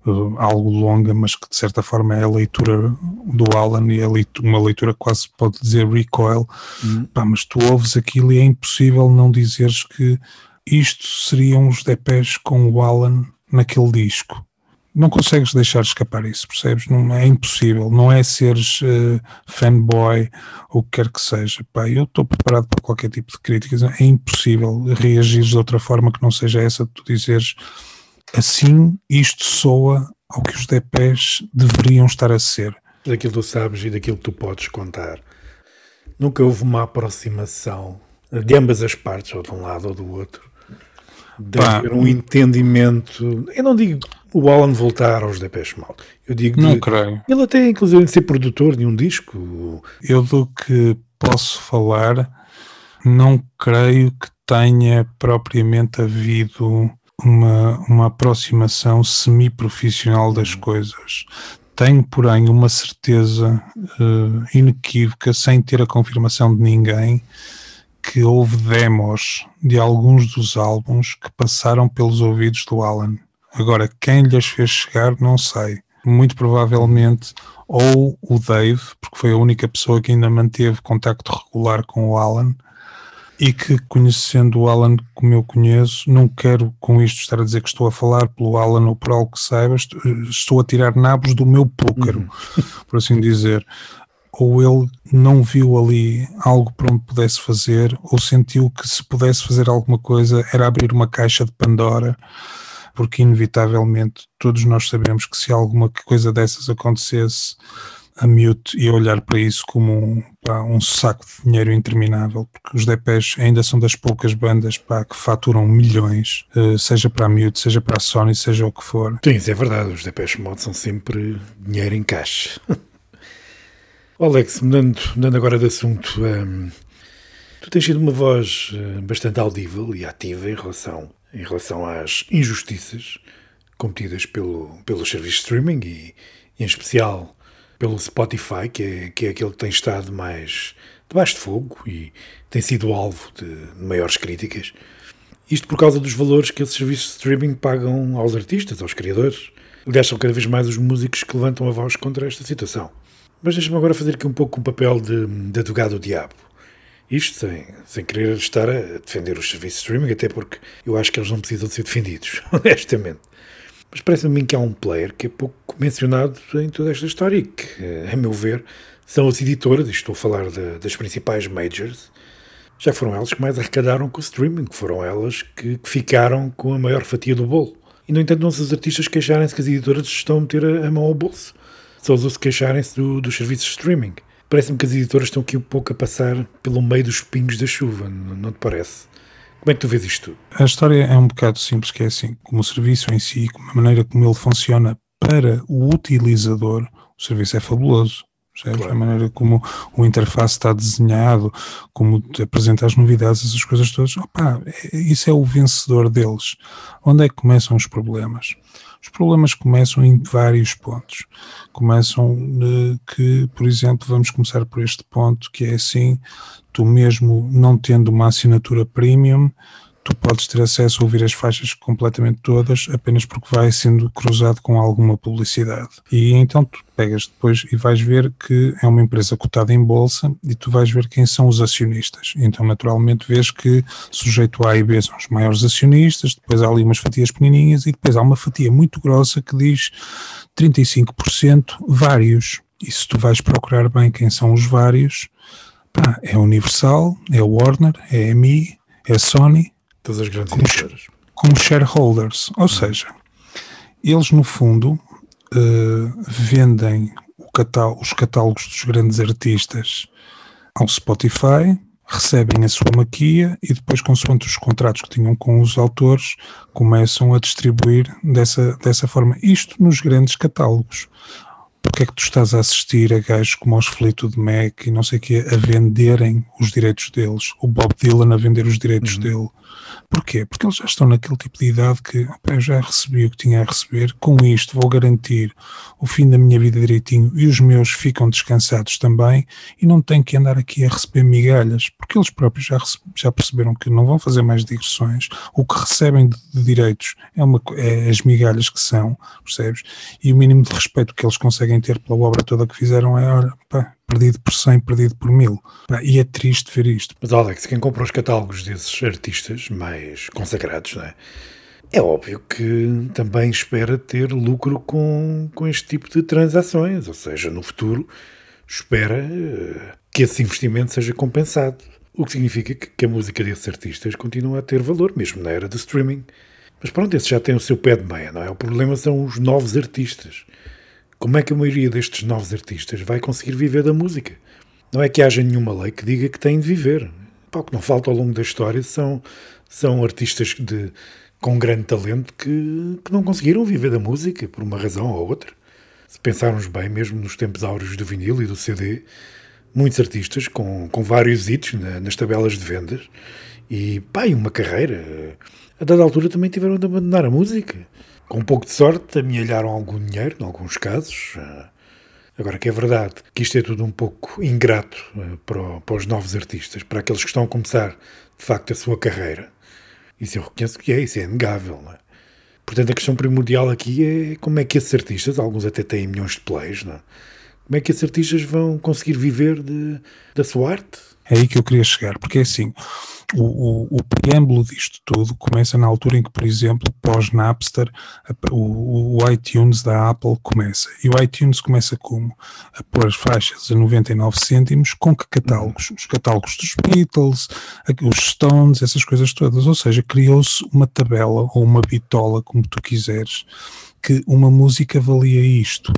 uh, algo longa, mas que de certa forma é a leitura do Alan e é uma leitura quase pode dizer recoil, hum. pá, mas tu ouves aquilo e é impossível não dizeres que isto seriam os DPs com o Alan naquele disco. Não consegues deixar escapar isso, percebes? Não, é impossível. Não é seres uh, fanboy ou o que quer que seja. Pá, eu estou preparado para qualquer tipo de críticas. É impossível reagir de outra forma que não seja essa de tu dizeres assim isto soa ao que os DPs deveriam estar a ser. Daquilo que tu sabes e daquilo que tu podes contar. Nunca houve uma aproximação de ambas as partes, ou de um lado ou do outro, deve Pá, haver um entendimento. Eu não digo o Alan voltar aos Depeche Mode. Eu digo não de, creio. Ele até inclusive ser produtor de um disco. Eu do que posso falar, não creio que tenha propriamente havido uma, uma aproximação semi-profissional das hum. coisas. Tenho, porém, uma certeza uh, inequívoca, sem ter a confirmação de ninguém, que houve demos de alguns dos álbuns que passaram pelos ouvidos do Alan. Agora, quem lhes fez chegar, não sei. muito provavelmente ou o Dave, porque foi a única pessoa que ainda manteve contacto regular com o Alan, e que conhecendo o Alan como eu conheço, não quero com isto estar a dizer que estou a falar pelo Alan ou por algo que saibas, estou a tirar nabos do meu púcaro, uhum. por assim dizer. Ou ele não viu ali algo para onde pudesse fazer, ou sentiu que se pudesse fazer alguma coisa era abrir uma caixa de Pandora, porque inevitavelmente todos nós sabemos que se alguma coisa dessas acontecesse, a Mute e olhar para isso como um, pá, um saco de dinheiro interminável, porque os Depeche ainda são das poucas bandas pá, que faturam milhões, uh, seja para a Mute, seja para a Sony, seja o que for. Sim, isso é verdade, os Depeche Mode são sempre dinheiro em caixa. <laughs> Alex, mudando, mudando agora de assunto, um, tu tens sido uma voz uh, bastante audível e ativa em relação, em relação às injustiças cometidas pelo, pelo serviço de streaming e, e em especial pelo Spotify, que é, que é aquele que tem estado mais debaixo de fogo e tem sido alvo de maiores críticas. Isto por causa dos valores que esses serviços de streaming pagam aos artistas, aos criadores. Aliás, são cada vez mais os músicos que levantam a voz contra esta situação. Mas deixa-me agora fazer aqui um pouco o papel de, de advogado do diabo. Isto sem, sem querer estar a defender os serviços de streaming, até porque eu acho que eles não precisam de ser defendidos, <laughs> honestamente. Mas parece-me que há um player que é pouco mencionado em toda esta história e que, a meu ver, são as editoras, e estou a falar de, das principais majors, já foram elas que mais arrecadaram com o streaming, foram elas que, que ficaram com a maior fatia do bolo. E, no entanto, não se os artistas queixarem-se que as editoras estão a meter a, a mão ao bolso. Só os queixarem-se do, dos serviços de streaming. Parece-me que as editoras estão aqui um pouco a passar pelo meio dos pingos da chuva, não, não te parece? Como é que tu vês isto tudo? A história é um bocado simples, que é assim, como o serviço em si, como a maneira como ele funciona para o utilizador, o serviço é fabuloso. Claro. A maneira como o interface está desenhado, como apresenta as novidades, essas coisas todas, opa, é, isso é o vencedor deles. Onde é que começam os problemas? Os problemas começam em vários pontos. Começam uh, que, por exemplo, vamos começar por este ponto, que é assim, tu mesmo não tendo uma assinatura premium, tu podes ter acesso a ouvir as faixas completamente todas apenas porque vai sendo cruzado com alguma publicidade. E então tu pegas depois e vais ver que é uma empresa cotada em bolsa e tu vais ver quem são os acionistas. Então, naturalmente, vês que sujeito A e B são os maiores acionistas, depois há ali umas fatias pequenininhas e depois há uma fatia muito grossa que diz 35% vários. E se tu vais procurar bem quem são os vários, pá, é Universal, é Warner, é EMI, é Sony, Todas as grandes como, como shareholders. Ou seja, eles no fundo uh, vendem os catálogos dos grandes artistas ao Spotify, recebem a sua maquia e depois, consoante os contratos que tinham com os autores, começam a distribuir dessa, dessa forma. Isto nos grandes catálogos. Porque é que tu estás a assistir a gajos como os Fleetwood Mac e não sei o quê a venderem os direitos deles? O Bob Dylan a vender os direitos uhum. dele? Porquê? Porque eles já estão naquele tipo de idade que eu já recebi o que tinha a receber, com isto vou garantir o fim da minha vida direitinho e os meus ficam descansados também e não tenho que andar aqui a receber migalhas, porque eles próprios já, já perceberam que não vão fazer mais digressões, o que recebem de, de direitos é, uma, é as migalhas que são, percebes? E o mínimo de respeito que eles conseguem ter pela obra toda que fizeram é, olha, pá, perdido por 100, perdido por 1000. E é triste ver isto. Mas Alex, quem compra os catálogos desses artistas mais consagrados, não é? É óbvio que também espera ter lucro com, com este tipo de transações, ou seja, no futuro espera eh, que esse investimento seja compensado. O que significa que, que a música desses artistas continua a ter valor, mesmo na era do streaming. Mas pronto, esse já tem o seu pé de meia, não é? O problema são os novos artistas. Como é que a maioria destes novos artistas vai conseguir viver da música? Não é que haja nenhuma lei que diga que têm de viver. o que não falta ao longo da história são, são artistas de, com grande talento que, que não conseguiram viver da música por uma razão ou outra. Se pensarmos bem, mesmo nos tempos áureos do vinil e do CD, muitos artistas com, com vários hits na, nas tabelas de vendas e, pá, e uma carreira. A dada altura também tiveram de abandonar a música com um pouco de sorte, amealharam algum dinheiro, em alguns casos. Eh, agora que é verdade que isto é tudo um pouco ingrato eh, para, para os novos artistas, para aqueles que estão a começar, de facto, a sua carreira. Isso eu reconheço que é, isso é inegável. É? Portanto, a questão primordial aqui é como é que esses artistas, alguns até têm milhões de plays, é? como é que esses artistas vão conseguir viver de, da sua arte? É aí que eu queria chegar, porque é assim, o, o, o, preâmbulo disto tudo começa na altura em que, por exemplo, pós-Napster, o, o, iTunes da Apple começa. E o iTunes começa como? A pôr as faixas a 99 cêntimos, com que catálogos? Os catálogos dos Beatles, os Stones, essas coisas todas. Ou seja, criou-se uma tabela ou uma bitola, como tu quiseres, que uma música valia isto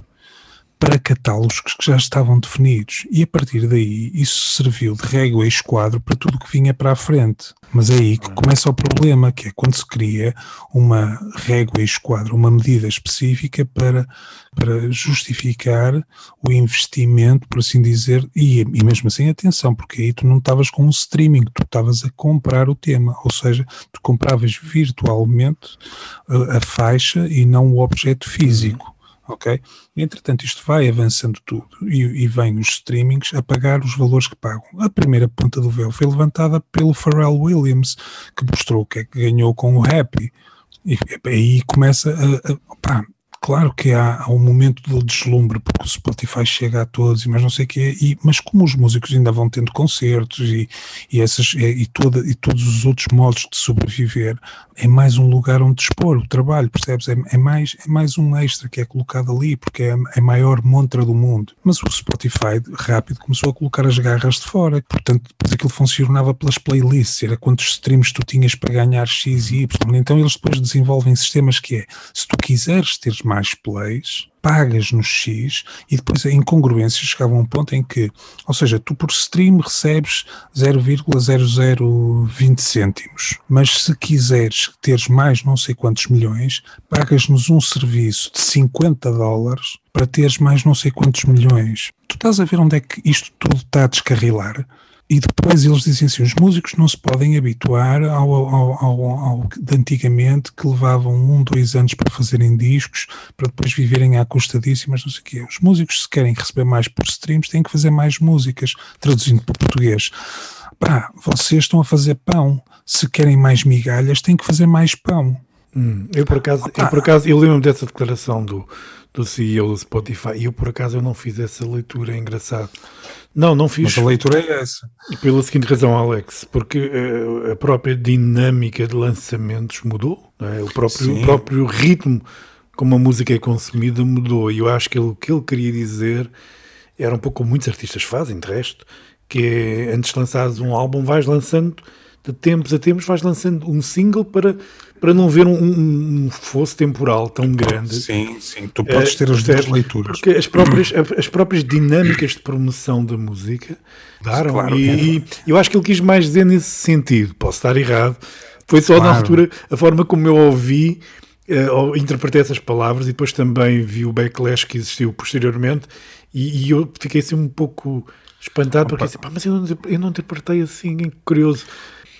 para catálogos que já estavam definidos. E a partir daí, isso serviu de régua e esquadro para tudo que vinha para a frente. Mas é aí que começa o problema, que é quando se cria uma régua e esquadro, uma medida específica para, para justificar o investimento, por assim dizer, e, e mesmo assim, atenção, porque aí tu não estavas com um streaming, tu estavas a comprar o tema, ou seja, tu compravas virtualmente a, uh, a faixa e não o objeto físico ok? Entretanto, isto vai avançando tudo e, e vem os streamings a pagar os valores que pagam. A primeira ponta do véu foi levantada pelo Pharrell Williams, que mostrou o que é que ganhou com o Happy. E, aí começa a, a pá, Claro que há, há, um momento do deslumbre, porque o Spotify chega a todos, mas não sei o quê, e, mas como os músicos ainda vão tendo concertos e, e, essas, e, toda, e todos os outros modos de sobreviver, é mais um lugar onde expor o trabalho, percebes? É, é, mais, é mais um extra que é colocado ali, porque é a, é a maior montra do mundo. Mas o Spotify, rápido, começou a colocar as garras de fora, portanto, depois aquilo funcionava pelas playlists, era quantos streams tu tinhas para ganhar X e Y. Então eles depois desenvolvem sistemas que é, se tu quiseres ter mais mais plays, pagas no X e depois a incongruência chegava a um ponto em que, ou seja, tu por stream recebes 0,0020 cêntimos, mas se quiseres teres mais não sei quantos milhões, pagas-nos um serviço de 50 dólares para teres mais não sei quantos milhões. Tu estás a ver onde é que isto tudo está a descarrilar? E depois eles dizem assim: os músicos não se podem habituar ao, ao, ao, ao, de antigamente que levavam um, dois anos para fazerem discos, para depois viverem à custa disso, mas não sei o quê. Os músicos, se querem receber mais por streams, têm que fazer mais músicas, traduzindo para português. Pá, vocês estão a fazer pão. Se querem mais migalhas, têm que fazer mais pão. Hum, eu por acaso, eu por acaso, eu lembro dessa declaração do, do CEO do Spotify e eu por acaso eu não fiz essa leitura, é engraçado. Não, não fiz. Mas a leitura é essa. Pela seguinte razão, Alex, porque uh, a própria dinâmica de lançamentos mudou, é? o, próprio, o próprio ritmo como a música é consumida mudou. E eu acho que ele, o que ele queria dizer era um pouco como muitos artistas fazem, de resto, que é antes de lançares um álbum, vais lançando de tempos a tempos, vais lançando um single para para não ver um, um, fosso temporal tão grande. Sim, sim, tu podes ter as duas leituras. Porque as próprias, as próprias dinâmicas de promoção da música daram. Claro, e, e, eu acho que ele quis mais dizer nesse sentido. Posso estar errado. Foi só claro. na altura a forma como eu ouvi, uh, interpretei essas palavras e depois também vi o backlash que existiu posteriormente e, e eu fiquei assim um pouco espantado porque disse, mas eu não, eu não interpretei assim, curioso.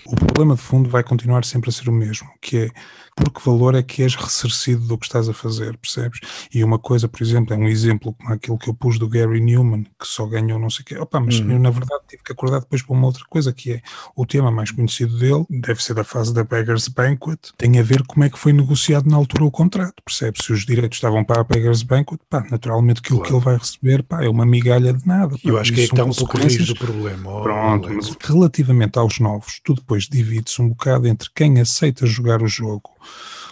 O problema de fundo vai continuar sempre a ser o mesmo, que é por que valor é que és ressarcido do que estás a fazer, percebes? E uma coisa, por exemplo, é um exemplo como aquele que eu pus do Gary Newman, que só ganhou não sei o quê. Opa, mas uhum. eu na verdade tive que acordar depois para uma outra coisa, que é o tema mais conhecido dele, deve ser da fase da Beggars Banquet, tem a ver como é que foi negociado na altura o contrato, percebes? Se os direitos estavam para a Beggars Banquet, pá, naturalmente aquilo claro. que ele vai receber, pá, é uma migalha de nada. Pá, eu acho que é que está um pouco raiz do problema. Oh, Pronto, mas relativamente aos novos, tu depois divides um bocado entre quem aceita jogar o jogo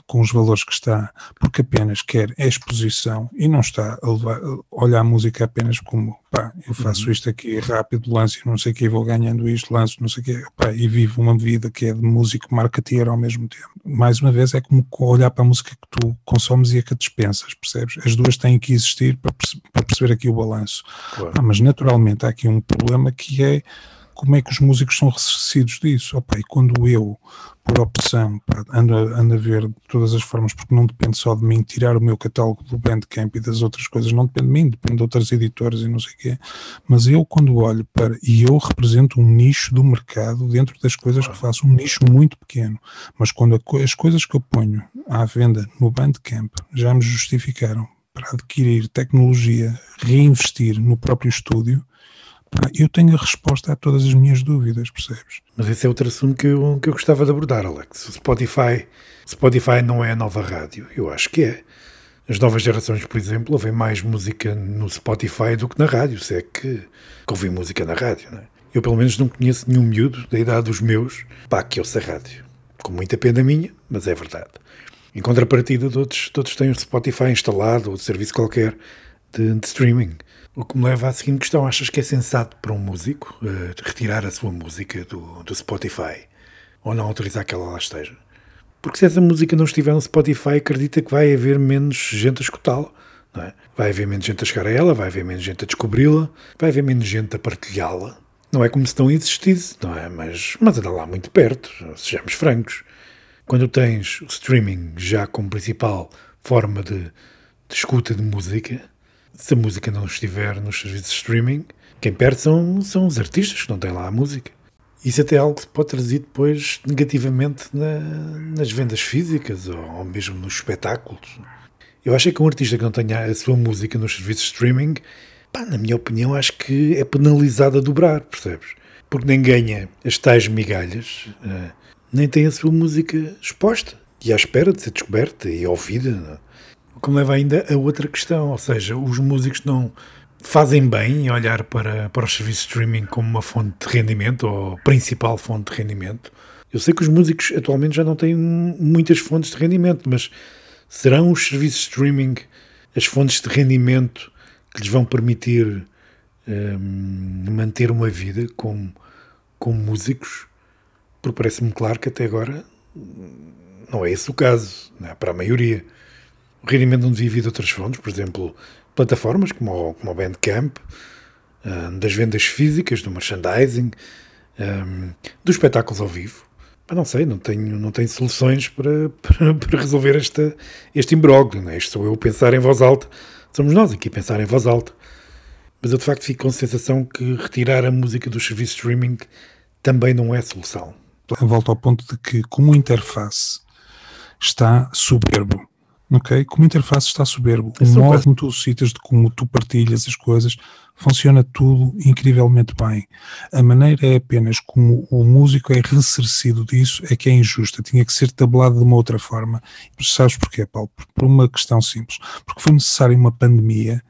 com os valores que está, porque apenas quer a exposição e não está a, levar, a olhar a música apenas como pá, eu faço uhum. isto aqui rápido, lance não sei o que, vou ganhando isto, lanço não sei o que, pá, e vivo uma vida que é de músico marketeer ao mesmo tempo. Mais uma vez, é como olhar para a música que tu consomes e a que dispensas, percebes? As duas têm que existir para, para perceber aqui o balanço. Claro. Ah, mas naturalmente há aqui um problema que é como é que os músicos são ressarcidos disso? Opa, e quando eu, por opção, pá, ando, a, ando a ver de todas as formas, porque não depende só de mim, tirar o meu catálogo do Bandcamp e das outras coisas, não depende de mim, depende de outras editoras e não sei o quê, mas eu quando olho para, e eu represento um nicho do mercado dentro das coisas que faço, um nicho muito pequeno, mas quando a, as coisas que eu ponho à venda no Bandcamp já me justificaram para adquirir tecnologia, reinvestir no próprio estúdio, eu tenho a resposta a todas as minhas dúvidas, percebes? Mas esse é outro assunto que eu, que eu gostava de abordar, Alex. O Spotify, Spotify não é a nova rádio. Eu acho que é. As novas gerações, por exemplo, ouvem mais música no Spotify do que na rádio, se é que, que ouvem música na rádio, não é? Eu, pelo menos, não conheço nenhum miúdo da idade dos meus, pá, que ouça rádio. Com muita pena minha, mas é verdade. Em contrapartida, todos, todos têm o Spotify instalado ou de serviço qualquer de, de, streaming. O que me leva à seguinte questão: achas que é sensato para um músico uh, retirar a sua música do, do Spotify ou não autorizar que ela lá esteja? Porque se essa música não estiver no Spotify, acredita que vai haver menos gente a escutá-la. É? Vai haver menos gente a chegar a ela, vai haver menos gente a descobri-la, vai haver menos gente a partilhá-la. Não é como se não existisse, não é? Mas, mas anda lá muito perto, sejamos francos. Quando tens o streaming já como principal forma de, de escuta de música, se a música não estiver nos serviços de streaming, quem perde são, são os artistas que não têm lá a música. Isso até é algo que pode traduzir depois negativamente na, nas vendas físicas ou, ou, mesmo nos espetáculos. Eu acho que um artista que não tenha a sua música nos serviços de streaming, pá, na minha opinião, acho que é penalizado a dobrar, percebes? Porque nem ganha as tais migalhas, uh, nem tem a sua música exposta e à espera de ser descoberta e ouvida. Que me leva ainda a outra questão, ou seja, os músicos não fazem bem em olhar para, para os serviços de streaming como uma fonte de rendimento ou principal fonte de rendimento. Eu sei que os músicos atualmente já não têm muitas fontes de rendimento, mas serão os serviços de streaming as fontes de rendimento que lhes vão permitir um, manter uma vida como, como músicos? porque parece-me claro que até agora não é esse o caso, é? para a maioria. O rendimento não devia vir de outras fontes, por exemplo, plataformas como o, como o Bandcamp, um, das vendas físicas, do merchandising, um, dos espetáculos ao vivo. Mas não sei, não tenho, não tenho soluções para, <laughs> para, para resolver esta, este imbróglio. É? Isto sou eu pensar em voz alta, somos nós aqui a pensar em voz alta. Mas eu de facto fico com a sensação que retirar a música dos serviços de streaming também não é solução volta ao ponto de que, como interface, está soberbo. Ok? Como interface está soberbo. É o modo como tu citas, de como tu partilhas as coisas, funciona tudo incrivelmente bem. A maneira é apenas como o músico é ressarcido disso, é que é injusta. Tinha que ser tabelado de uma outra forma. Sabes porquê, Paulo? Por uma questão simples. Porque foi necessária uma pandemia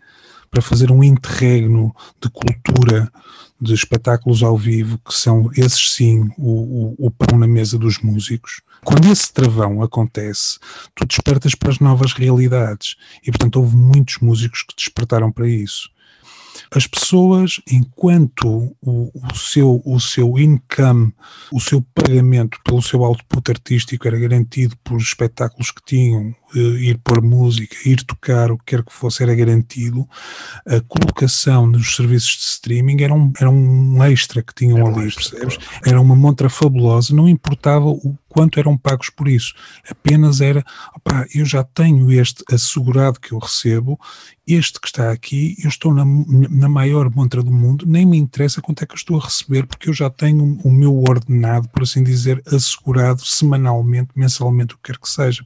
para fazer um interregno de cultura de espetáculos ao vivo, que são esses sim o, o, o pão na mesa dos músicos, quando esse travão acontece, tu despertas para as novas realidades. E, portanto, houve muitos músicos que despertaram para isso as pessoas, enquanto o, o, seu, o seu income, o seu pagamento pelo seu output artístico era garantido por espetáculos que tinham, ir pôr música, ir tocar, o que quer que fosse, era garantido, a colocação nos serviços de streaming era um, era um extra que tinham era ali, extra, percebes? Claro. Era uma montra fabulosa, não importava o quanto eram pagos por isso. Apenas era, opá, eu já tenho este assegurado que eu recebo, este que está aqui, eu estou na, na maior montra do mundo, nem me interessa quanto é que eu estou a receber, porque eu já tenho o meu ordenado, por assim dizer, assegurado semanalmente, mensalmente, o que quer que seja.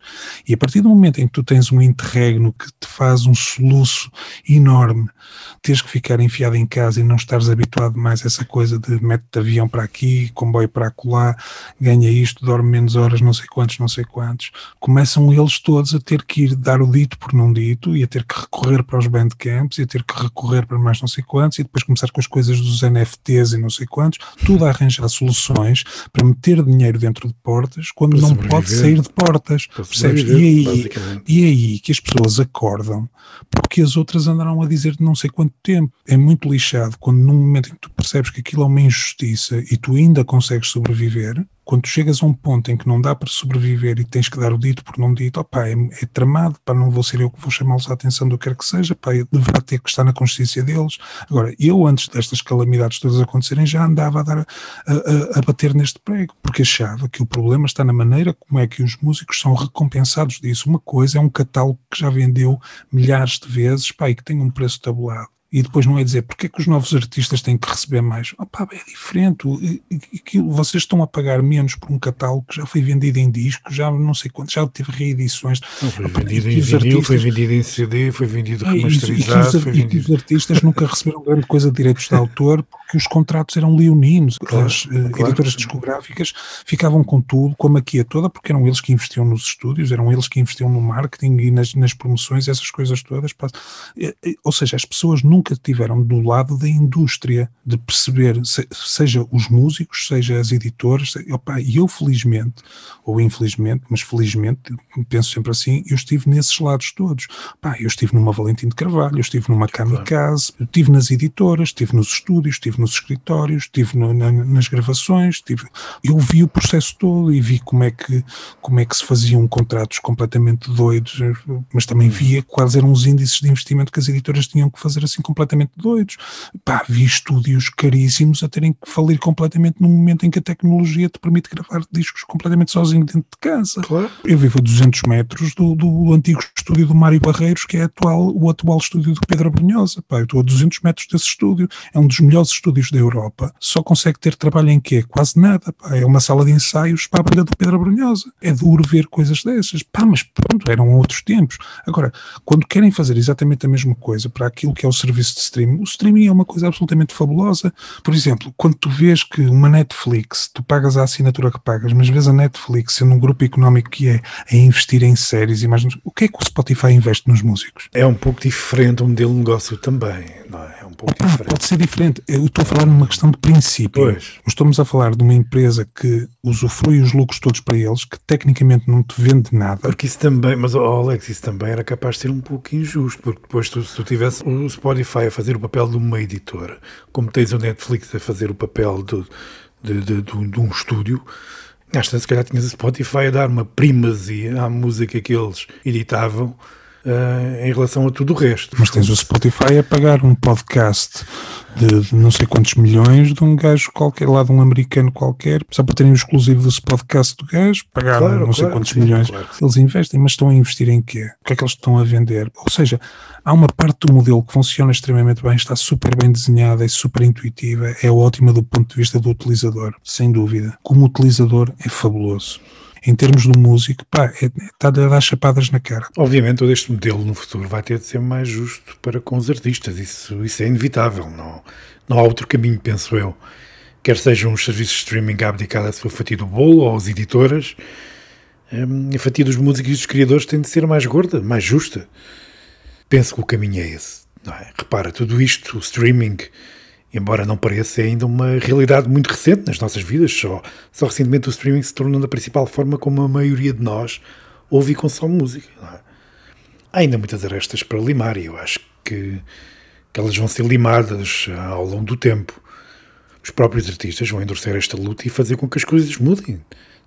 E a partir do momento em que tu tens um interregno que te faz um soluço enorme, tens que ficar enfiado em casa e não estares habituado mais a essa coisa de mete avião para aqui, comboio para acolá, ganha isto, dorme menos horas, não sei quantos, não sei quantos, começam eles todos a ter que ir dar o dito por não dito e a ter que recorrer para os bandcamps e a ter que recorrer para mais não sei quantos e depois começar com as coisas dos NFTs e não sei quantos, tudo a arranjar soluções para meter dinheiro dentro de portas quando para não pode sair de portas, percebes? E aí, e aí que as pessoas acordam porque as outras andaram a dizer não sei quanto tempo. É muito lixado quando num momento em que tu percebes que aquilo é uma injustiça e tu ainda consegues sobreviver, quando chegas a um ponto em que não dá para sobreviver e tens que dar o dito por não dito, opá, é, é tramado, pá, não vou ser eu que vou chamá-los a atenção do que quer que seja, pá, deverá ter que estar na consciência deles. Agora, eu antes destas calamidades todas acontecerem já andava a, dar, a, a, a bater neste prego, porque achava que o problema está na maneira como é que os músicos são recompensados disso. Uma coisa é um catálogo que já vendeu milhares de vezes, pá, e que tem um preço tabulado e depois não é dizer porque é que os novos artistas têm que receber mais. Opa, é diferente. Aquilo, vocês estão a pagar menos por um catálogo que já foi vendido em disco, já não sei quanto, já teve reedições. Não, foi Opa, vendido em vinil, artistas, foi vendido em CD, foi vendido remasterizado. E, e, foi vendido... os artistas nunca receberam grande coisa de direitos de autor porque os contratos eram leoninos. Claro, As claro, editoras discográficas ficavam com tudo, com a maquia toda, porque eram eles que investiam nos estúdios, eram eles que investiam no marketing e nas, nas promoções, essas coisas todas. Ou seja, as pessoas nunca nunca estiveram do lado da indústria, de perceber, seja os músicos, seja as editoras, e eu felizmente, ou infelizmente, mas felizmente, penso sempre assim, eu estive nesses lados todos. Pá, eu estive numa Valentim de Carvalho, eu estive numa Kamikaze, eu estive nas editoras, estive nos estúdios, estive nos escritórios, estive no, na, nas gravações, estive, eu vi o processo todo e vi como é que, como é que se faziam contratos completamente doidos, mas também via quais eram os índices de investimento que as editoras tinham que fazer assim completamente doidos. Pá, vi estúdios caríssimos a terem que falir completamente no momento em que a tecnologia te permite gravar discos completamente sozinho dentro de casa. Claro. Eu vivo a 200 metros do, do antigo estúdio do Mário Barreiros, que é atual, o atual estúdio do Pedro Brunhosa. Pá, eu estou a 200 metros desse estúdio. É um dos melhores estúdios da Europa. Só consegue ter trabalho em quê? Quase nada. Pá. É uma sala de ensaios para a brilha do Pedro Brunhosa. É duro ver coisas dessas. Pá, mas pronto, eram outros tempos. Agora, quando querem fazer exatamente a mesma coisa para aquilo que é o serviço serviço de streaming. O streaming é uma coisa absolutamente fabulosa. Por exemplo, quando tu vês que uma Netflix, tu pagas a assinatura que pagas, mas vês a Netflix sendo um grupo económico que é a investir em séries e mais. O que é que o Spotify investe nos músicos? É um pouco diferente o modelo de negócio também, não é? Pouco Opa, diferente. Pode ser diferente. Eu estou a falar numa questão de princípio. Pois. Estamos a falar de uma empresa que usufrui os lucros todos para eles, que tecnicamente não te vende nada. Porque isso também, mas oh Alex, isso também era capaz de ser um pouco injusto, porque depois tu, se tu tivesse o Spotify Spotify a fazer o papel de uma editora, como tens o Netflix a fazer o papel de, de, de, de, de um estúdio, às vezes se calhar tinhas o Spotify a dar uma primazia à música que eles editavam uh, em relação a tudo o resto. Mas tens o Spotify a pagar um podcast de, não sei quantos milhões de um gajo qualquer, lá de um americano qualquer, só para terem o exclusivo desse podcast do gajo, pagaram claro, não claro, sei quantos sim, milhões. Claro. Eles investem, mas estão a investir em quê? O que é que eles estão a vender? Ou seja, há uma parte do modelo que funciona extremamente bem, está super bem desenhada, é super intuitiva, é ótima do ponto de vista do utilizador, sem dúvida. Como utilizador é fabuloso em termos do músico, pá, é, está a dar chapadas na cara. Obviamente, todo este modelo no futuro vai ter de ser mais justo para com os artistas, isso, isso é inevitável, não, não há outro caminho, penso eu. Quer sejam os serviços de streaming a abdicar a sua fatia do bolo ou as editoras, hum, a fatia dos músicos e dos criadores tem de ser mais gorda, mais justa. Penso que o caminho é esse. É? Repara, tudo isto, o streaming, embora não pareça, ainda uma realidade muito recente nas nossas vidas. Só, só recentemente o streaming se tornou a principal forma como a maioria de nós ouve e consome música. É? Há ainda muitas arestas para limar e eu acho que, que elas vão ser limadas ah, ao longo do tempo. Os próprios artistas vão endurecer esta luta e fazer com que as coisas mudem.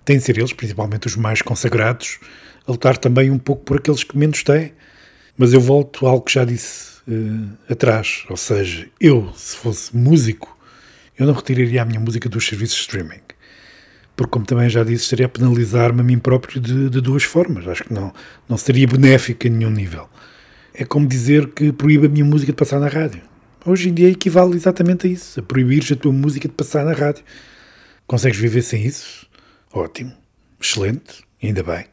Têm de ser eles, principalmente os mais consagrados, a lutar também um pouco por aqueles que menos têm. Mas eu volto a algo que já disse uh, atrás. Ou seja, eu, se fosse músico, eu não retiraria a minha música dos serviços de streaming. Porque, como também já disse, estaria a penalizar-me a mim próprio de, de, duas formas. Acho que não, não seria benéfico a nenhum nível. É como dizer que proíbe a minha música de passar na rádio. Hoje em dia equivale exatamente a isso, a proibires a tua música de passar na rádio. Consegues viver sem isso? Ótimo, excelente, ainda bem.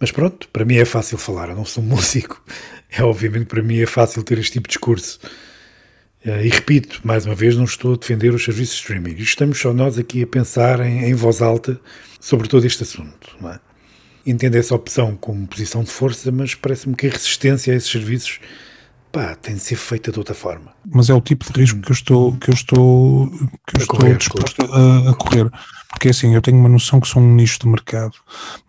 Mas pronto, para mim é fácil falar, eu não sou <laughs> músico. É obviamente para mim é fácil ter este tipo de discurso. Eh, e repito, mais uma vez, não estou a defender os serviços de streaming. Estamos só nós aqui a pensar em, em voz alta sobre todo este assunto. Não é? Entendo essa opção como posição de força, mas parece-me que a resistência a esses serviços pá, tem de ser feita de outra forma. Mas é o tipo de risco que eu estou, que eu estou, que eu estou correr, disposto a, a, correr. Porque assim, eu tenho uma noção que sou um nicho de mercado,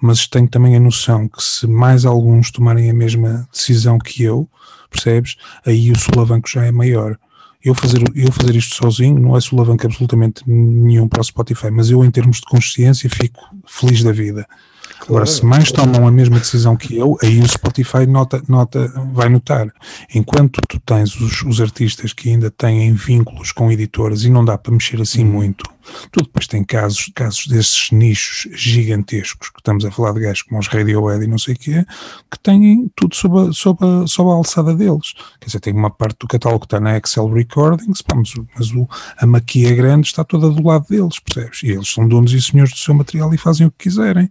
mas tenho também a noção que se mais alguns tomarem a mesma decisão que eu, percebes? Aí o solavanco já é maior. Eu fazer, eu fazer isto sozinho não é solavanco absolutamente nenhum para o Spotify, mas eu, em termos de consciência, fico feliz da vida. Agora, se mais tomam a mesma decisão que eu, aí o Spotify nota, nota, vai notar. Enquanto tu tens os, os artistas que ainda têm vínculos com editoras e não dá para mexer assim hum. muito, tu depois tem casos, casos desses nichos gigantescos, que estamos a falar de gajos como os Radiohead e não sei o quê, que têm tudo sob a, sob, a, sob a alçada deles. Quer dizer, tem uma parte do catálogo que está na Excel Recordings, pá, mas, mas o, a maquia grande está toda do lado deles, percebes? E eles são donos e senhores do seu material e fazem o que quiserem.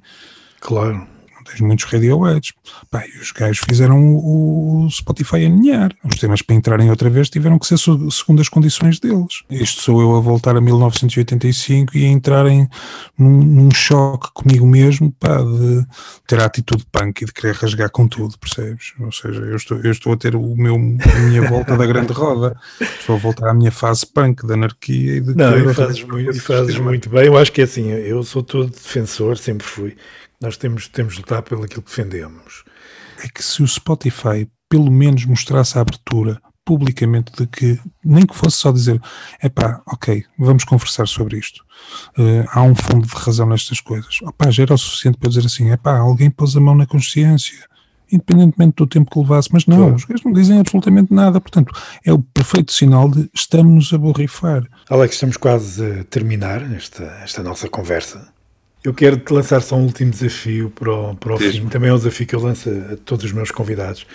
Claro tens muitos Radioheads. E os gajos fizeram o, o Spotify aninhar. Os temas para entrarem outra vez tiveram que ser segundo as condições deles. Isto sou eu a voltar a 1985 e a entrarem num, num choque comigo mesmo, pá, de ter a atitude punk e de querer rasgar com tudo, percebes? Ou seja, eu estou, eu estou a ter o meu, a minha volta da grande roda. Estou a voltar à minha fase punk, de anarquia e de... Não, e fazes, muito, e fazes muito bem. Eu acho que é assim, eu sou todo defensor, sempre fui nós temos, temos de lutar pelo aquilo que defendemos. É que se o Spotify pelo menos mostrasse a abertura publicamente de que, nem que fosse só dizer, é pá, ok, vamos conversar sobre isto. Uh, há um fundo de razão nestas coisas. Opá, já era o suficiente para dizer assim, é pá, alguém pôs a mão na consciência, independentemente do tempo que levasse, mas não, claro. os gajos não dizem absolutamente nada, portanto, é o perfeito sinal de estamos a borrifar. Alex, estamos quase a terminar esta, esta nossa conversa. Eu quero te lançar só um último desafio para o, para o fim. Também é um desafio que eu lanço a todos os meus convidados.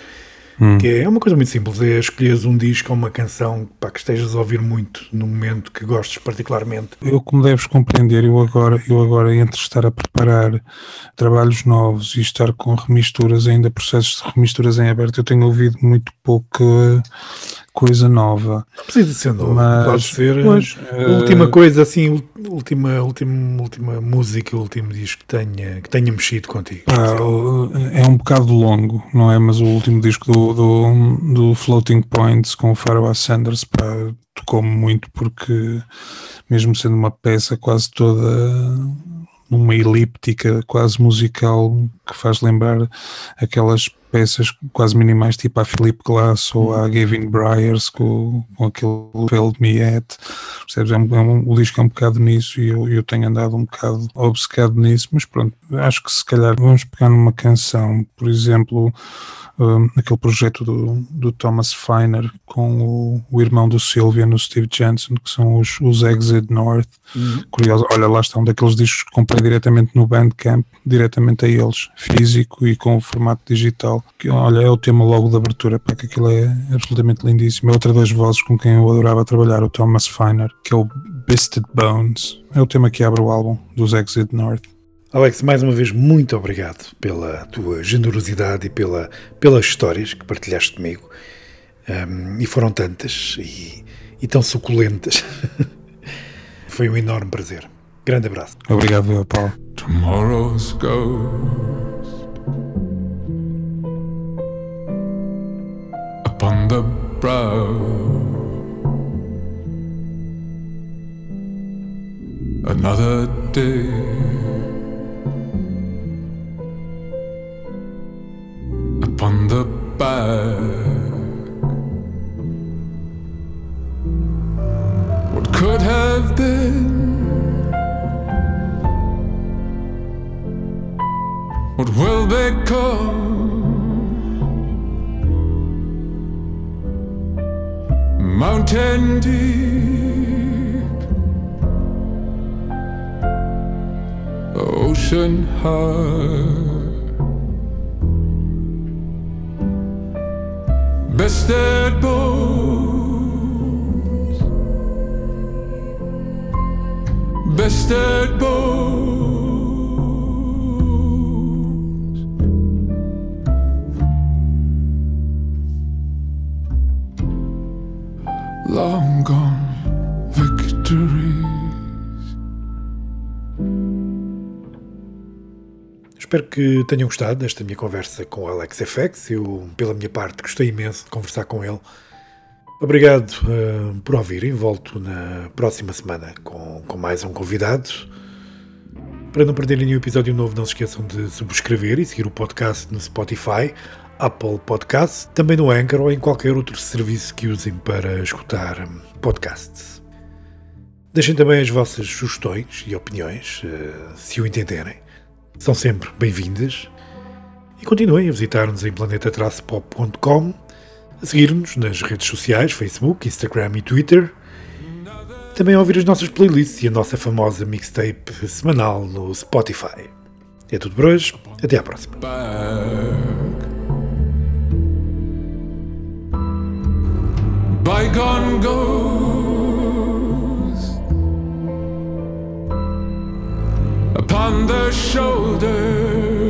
Hum. Que é, é uma coisa muito simples, é escolheres um disco ou uma canção pá, que estejas a ouvir muito no momento que gostes particularmente. Eu, como deves compreender, eu agora, eu agora entre estar a preparar trabalhos novos e estar com remisturas, ainda processos de remisturas em aberto, eu tenho ouvido muito pouco coisa nova. Não precisa ser novo, mas, pode ser pois, a última uh, coisa, assim, última, última, última música, último disco que tenha, que tenha mexido contigo. Pá, é um bocado longo, não é? Mas o último disco do, do, do Floating Points com o Pharaoh Sanders tocou-me muito porque, mesmo sendo uma peça quase toda numa elíptica quase musical que faz lembrar aquelas peças quase minimais, tipo a Philip Glass ou a Gavin Bryars com, com aquele Failed Me Yet. Percebes? É um, é um, o disco é um bocado nisso e eu, eu tenho andado um bocado obcecado nisso, mas pronto, acho que se calhar vamos pegar numa canção, por exemplo um, aquele projeto do, do Thomas Feiner com o, o irmão do Sylvian, o Steve Jensen, que são os, os Exit North. Uhum. Curioso, olha, lá está um daqueles discos que comprei diretamente no Bandcamp, diretamente a eles, físico e com o formato digital. Que, olha, é o tema logo de abertura, para que aquilo é absolutamente lindíssimo. É outra das vozes com quem eu adorava trabalhar, o Thomas Feiner, que é o Bisted Bones. É o tema que abre o álbum dos Exit North. Alex, mais uma vez, muito obrigado pela tua generosidade e pela, pelas histórias que partilhaste comigo. Um, e foram tantas e, e tão suculentas. <laughs> Foi um enorme prazer. Grande abraço. Obrigado, meu Paulo. Tomorrow's ghost upon the brow. Another day. Upon the back. What could have been? What will become? Mountain deep, ocean high. Bested bones, bested bones. Long gone Espero que tenham gostado desta minha conversa com o Alex FX. Eu, pela minha parte, gostei imenso de conversar com ele. Obrigado uh, por ouvirem. Volto na próxima semana com, com mais um convidado. Para não perderem nenhum episódio novo, não se esqueçam de subscrever e seguir o podcast no Spotify, Apple Podcasts, também no Anchor ou em qualquer outro serviço que usem para escutar podcasts. Deixem também as vossas sugestões e opiniões, uh, se o entenderem são sempre bem-vindas. E continuem a visitar-nos em planeta-pop.com, a seguir-nos nas redes sociais, Facebook, Instagram e Twitter. Também a ouvir as nossas playlists e a nossa famosa mixtape semanal no Spotify. É tudo por hoje, até à próxima. Goes upon the shoulders.